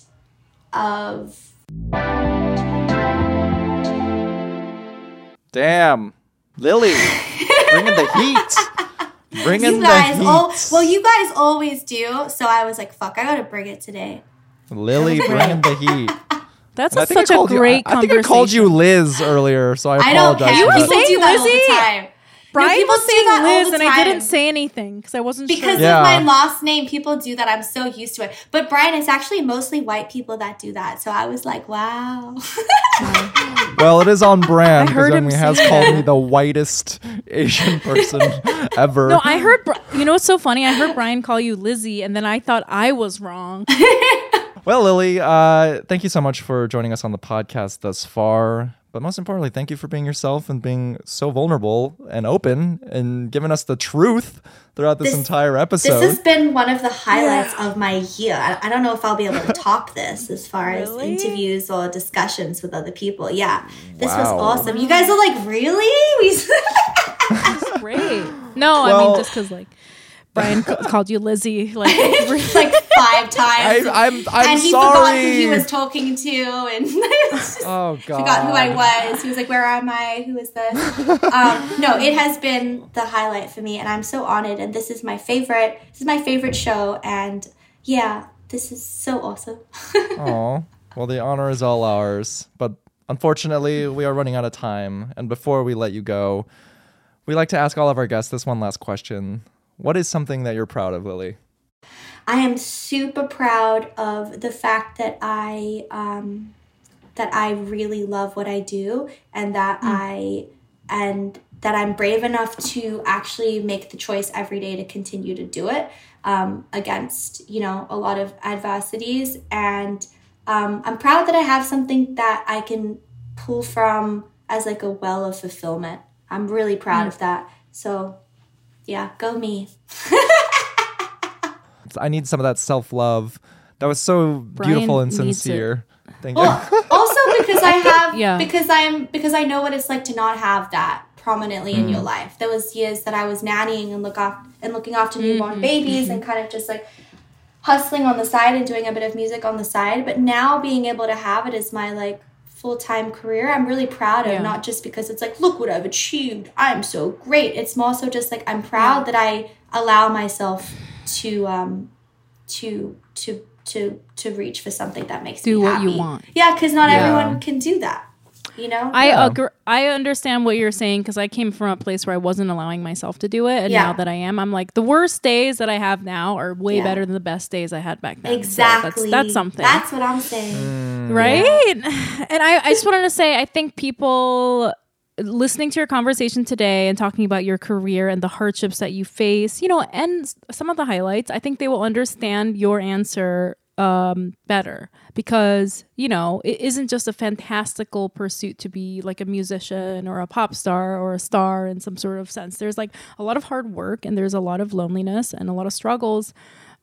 of. Damn. Lily. bringing the heat. [LAUGHS] Bringing You guys, the heat. al- well, you guys always do. So I was like, fuck, I gotta bring it today. Lily bringing the heat. [LAUGHS] That's I a, think I such a called you- great I, I think I called you Liz earlier, so I I don't apologize. You were for people that. saying do all Lizzie? the time. Brian people was saying that Liz, and I didn't say anything because I wasn't Because sure. Yeah. of my last name, people do that. I'm so used to it. But Brian, it's actually mostly white people that do that. So I was like, wow. [LAUGHS] Well, it is on [LAUGHS] brand because him he has say called me the whitest Asian [LAUGHS] person ever. No, I heard. You know what's so funny? I heard Brian call you Lizzie, and then I thought I was wrong. Well, Lily, uh, thank you so much for joining us on the podcast thus far. But most importantly, thank you for being yourself and being so vulnerable and open and giving us the truth throughout this, This- entire episode. This has been one of the highlights of my year. I, I don't know if I'll be able to [LAUGHS] top this as far Really? as interviews or discussions with other people. Yeah, this Wow. was awesome. You guys are like, really? [LAUGHS] We Great. No, I mean just because like Brian ca- [LAUGHS] called you Lizzie. Like, [LAUGHS] like five [LAUGHS] times. I, I'm, I'm and he sorry. forgot who he was talking to, and oh God. forgot who I was. He was like, "Where am I? Who is this?" um, no, it has been the highlight for me, and I'm so honored. And this is my favorite. This is my favorite show, and yeah, this is so awesome. Oh, well, the honor is all ours. But unfortunately, we are running out of time. And before we let you go, we like to ask all of our guests this one last question. What is something that you're proud of, Lily? I am super proud of the fact that I um, that I really love what I do and that I and that I'm brave enough to actually make the choice every day to continue to do it um, against you know a lot of adversities and um, I'm proud that I have something that I can pull from as like a well of fulfillment. I'm really proud of that. So yeah, go me. [LAUGHS] I need some of that self love. That was so Brian beautiful and sincere. Thank you. Well, [LAUGHS] also because I have yeah. because I'm because I know what it's like to not have that prominently in your mm. life. There was years that I was nannying and look off and looking after newborn mm-hmm. babies and mm-hmm. kind of just like hustling on the side and doing a bit of music on the side. But now being able to have it is my like full time career, I'm really proud of. Yeah. Not just because it's like, look what I've achieved. I'm so great. It's more so just like I'm proud that I allow myself to um to to to to reach for something that makes Do me what you want. Yeah, because not Yeah. everyone can do that. You know. I Yeah. agree. I understand what you're saying because I came from a place where I wasn't allowing myself to do it, and Yeah. now that I am, I'm like the worst days that I have now are way Yeah. better than the best days I had back then. So exactly. that's, that's something. That's what I'm saying. Mm. right? [SIGHS] And I, I just wanted to say, I think people listening to your conversation today and talking about your career and the hardships that you face, you know, and some of the highlights, I think they will understand your answer um, better because, you know, it isn't just a fantastical pursuit to be like a musician or a pop star or a star in some sort of sense. There's like a lot of hard work and there's a lot of loneliness and a lot of struggles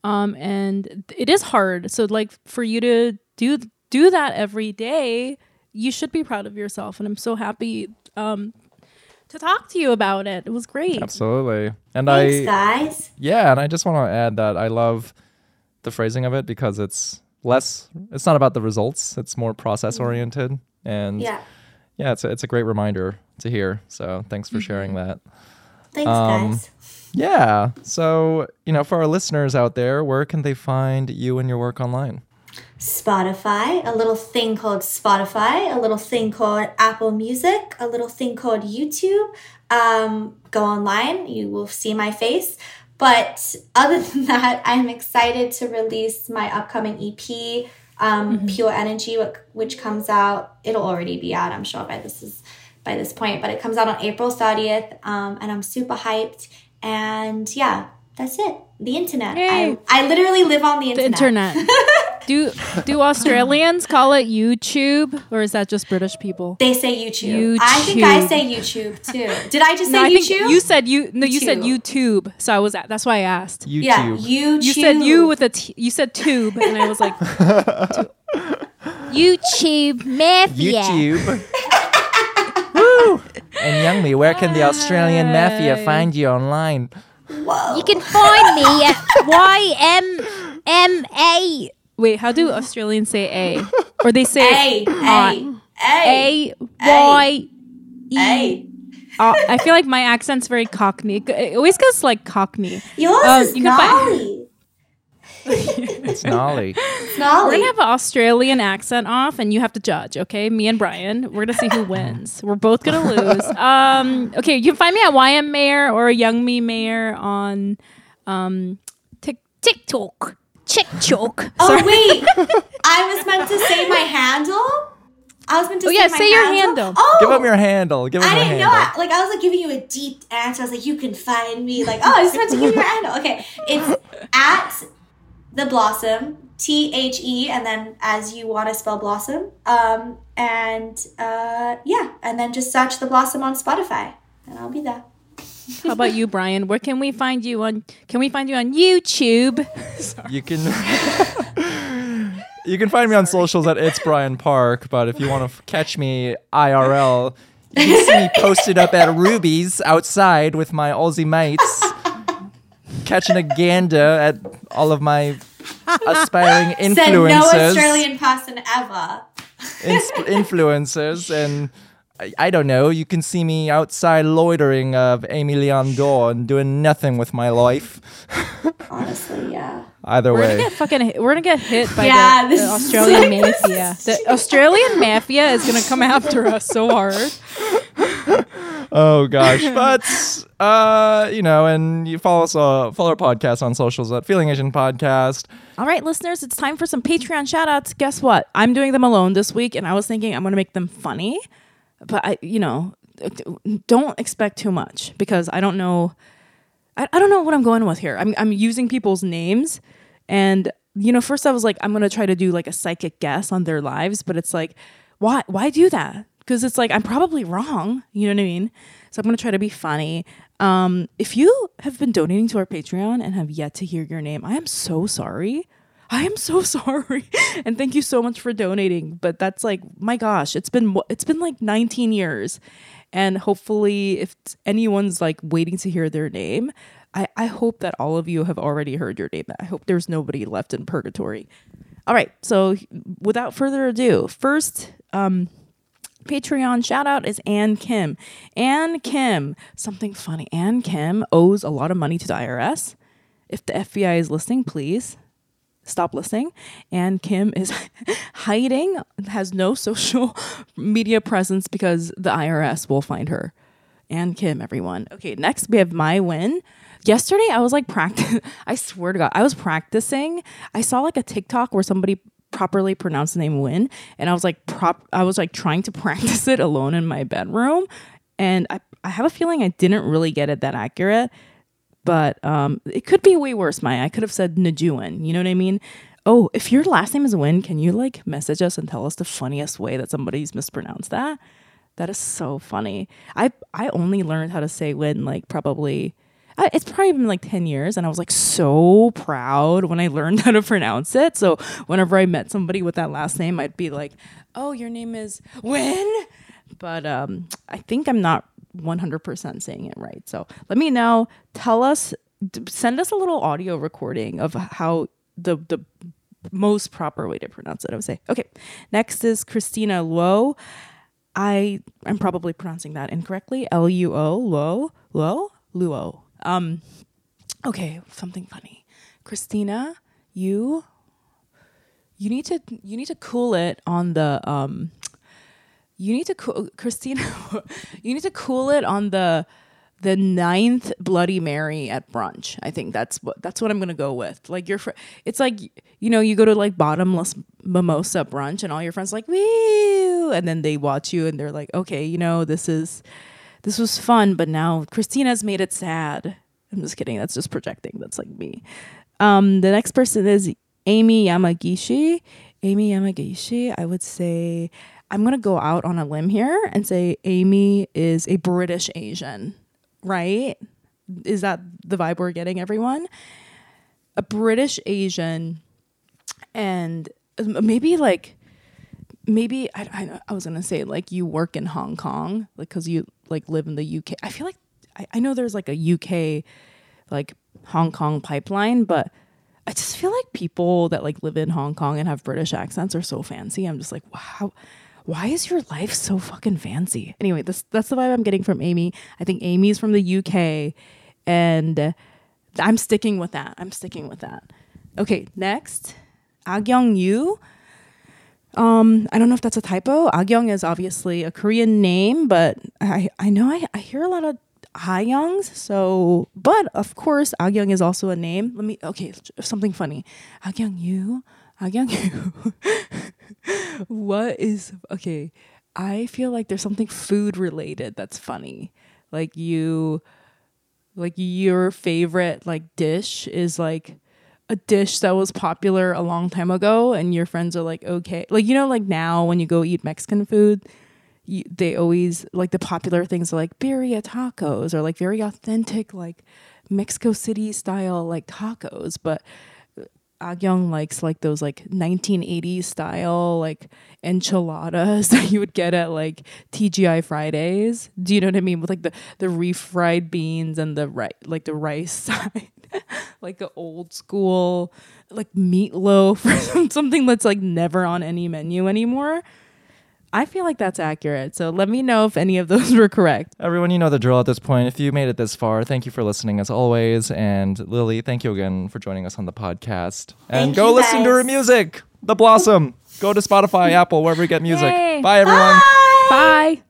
um, and it is hard. So like for you to do do that every day, you should be proud of yourself. And I'm so happy um, to talk to you about it. It was great. Absolutely. And Thanks, I guys. yeah, and I just want to add that I love the phrasing of it because it's less it's not about the results, it's more process oriented and Yeah. yeah, it's a, it's a great reminder to hear. So, thanks for sharing that. Thanks, Um, guys. Yeah. So, you know, for our listeners out there, where can they find you and your work online? Spotify, a little thing called Spotify, a little thing called Apple Music, a little thing called YouTube. Um, go online, you will see my face. But other [LAUGHS] than that, I'm excited to release my upcoming EP, um, Pure Energy, which comes out. It'll already be out, I'm sure, by this is by this point. But it comes out on April 30th, um, and I'm super hyped. And yeah, that's it. The internet. I, I literally live on the The internet. [LAUGHS] internet. do do Australians call it YouTube or is that just British people? They say YouTube. I think I say YouTube too. Did I just say No, I YouTube? think you said you no you said YouTube. YouTube. So I was at, that's why I asked. YouTube. yeah, YouTube. You said you with a t- you said tube and I was like [LAUGHS] YouTube mafia. YouTube. [LAUGHS] Woo! And Youngmi, where can the Australian mafia find you online? Whoa. You can find me at [LAUGHS] YMMA. Wait, how do Australians say A? Or they say [LAUGHS] A A A A Y E. A. Uh, I feel like my accent's very Cockney. It always goes like Cockney. Yours Um, is you can find- gnarly. It's Nolly. [LAUGHS] It's We're gonna have an Australian accent off, and you have to judge. Okay, me and Brian. We're gonna see who [LAUGHS] wins. We're both gonna lose. Um, okay, you can find me at YM Mayer or Youngmi Mayer on um, Tik TikTok. TikTok. oh Sorry. wait, [LAUGHS] I was meant to say my handle. I was meant to Oh, say yeah, my say your handle. handle. Oh, Give him your handle. Give him I your didn't know. handle. I, like I was like giving you a deep answer. I was like, you can find me. Like, oh, I just meant to give you your [LAUGHS] handle. Okay, it's at the Blossom. T H E, and then as you want to spell Blossom. Um, and uh, yeah, and then just search the Blossom on Spotify, and I'll be there. How about you, Brian? Where can we find you on? Can we find you on YouTube? [LAUGHS] You can [LAUGHS] You can find me on socials at it's Brian Park, but if you want to f- catch me IRL, you can see me posted up at Ruby's outside with my Aussie mates, catching a gander at all of my aspiring Said no Australian person ever. ins- influencers, and I, I don't know. You can see me outside loitering of Aimé Leon Dore and doing nothing with my life. Honestly, yeah. [LAUGHS] Either We're gonna way. get fucking. We're gonna get hit by Yeah, the, this the is- Australian mafia. The Australian mafia is gonna come after us so hard. [LAUGHS] Oh gosh, but uh, you know, and you follow us, uh, follow our podcast on socials at Feeling Asian Podcast. All right, listeners, it's time for some Patreon shout outs. Guess what? I'm doing them alone this week, and I was thinking I'm going to make them funny, but I, you know, don't expect too much because I don't know. I, I don't know what I'm going with here. I'm, I'm using people's names, and you know, first I was like, I'm going to try to do like a psychic guess on their lives, but it's like, why, why do that? Because it's like I'm probably wrong. You know what I mean? So I'm going to try to be funny. Um, if you have been donating to our Patreon and have yet to hear your name, I am so sorry. I am so [LAUGHS] sorry, and thank you so much for donating. But that's like, my gosh, it's been it's been like 19 years, And hopefully, if anyone's like waiting to hear their name, I, I hope that all of you have already heard your name. I hope there's nobody left in purgatory. All right. So, without further ado, first, um, Patreon shout out is Ann Kim. Ann Kim, something funny. Ann Kim owes a lot of money to the IRS. If the FBI is listening, please stop listening. Ann Kim is [LAUGHS] hiding, has no social [LAUGHS] media presence because the IRS will find her. Ann Kim, everyone. Okay, next we have my win. Yesterday I was like practice. [LAUGHS] I swear to God, I was practicing. I saw like a TikTok where somebody properly pronounced the name Win, and I was like prop. I was like trying to practice it alone in my bedroom, and I I have a feeling I didn't really get it that accurate. But um, it could be way worse, Maya. I could have said Najuan. You know what I mean? Oh, if your last name is Win, can you like message us and tell us the funniest way that somebody's mispronounced that? That is so funny. I I only learned how to say Win like probably I, it's probably been like 10 years and I was like so proud when I learned [LAUGHS] how to pronounce it. So whenever I met somebody with that last name, I'd be like, "Oh, your name is Win?" But um I think I'm not 100% saying it right. So let me know. Tell us send us a little audio recording of how the the most proper way to pronounce it. I would say. Okay. Next is Christina Luo. I I'm probably pronouncing that incorrectly. L U O Luo Luo Luo. Um, okay, something funny. Christina, you you need to you need to cool it on the um you need to cool Christina [LAUGHS] you need to cool it on the the ninth Bloody Mary at brunch. I think that's what that's what I'm gonna go with. Like your fr- it's like you know you go to like bottomless mimosa brunch and all your friends like woo and then they watch you and they're like okay you know this is this was fun but now Christina's made it sad. I'm just kidding. That's just projecting. That's like me. Um, the next person is Amy Yamagishi. Amy Yamagishi. I would say I'm gonna go out on a limb here and say Amy is a British Asian right? Is that the vibe we're getting, everyone? A British Asian, and maybe like, maybe I, I, I was gonna say like you work in Hong Kong, like because you like live in the UK. I feel like I, I know there's like a UK, like Hong Kong pipeline, but I just feel like people that like live in Hong Kong and have British accents are so fancy. I'm just like, wow why is your life so fucking fancy? Anyway, this that's the vibe I'm getting from Amy. I think Amy's from the UK, and I'm sticking with that. I'm sticking with that. Okay, next, Agyong Yu. Um, I don't know if that's a typo. Agyong is obviously a Korean name, but I I know I, I hear a lot of Hayoungs. So, but of course, Agyong is also a name. Let me okay, something funny. Agyong Yu. Agyong Yu. [LAUGHS] what is okay? I feel like there's something food related that's funny. Like you like your favorite like dish is like a dish that was popular a long time ago and your friends are like okay like you know like now when you go eat mexican food you, they always like the popular things are like birria tacos or like very authentic like mexico city style like tacos but Agyong likes like those like 1980s style like enchiladas [LAUGHS] that you would get at like TGI Fridays. Do you know what I mean? With like the the refried beans and the right like the rice [LAUGHS] side, like the old school like meatloaf [LAUGHS] or something that's like never on any menu anymore. I feel like that's accurate. So let me know if any of those [LAUGHS] were correct. Everyone, you know the drill at this point. If you made it this far, thank you for listening as always. And Lily, thank you again for joining us on the podcast. And Thank go you, listen to her music, The Blossom. Go to Spotify, Apple, wherever you get music. Yay. Bye, everyone. Bye. Bye.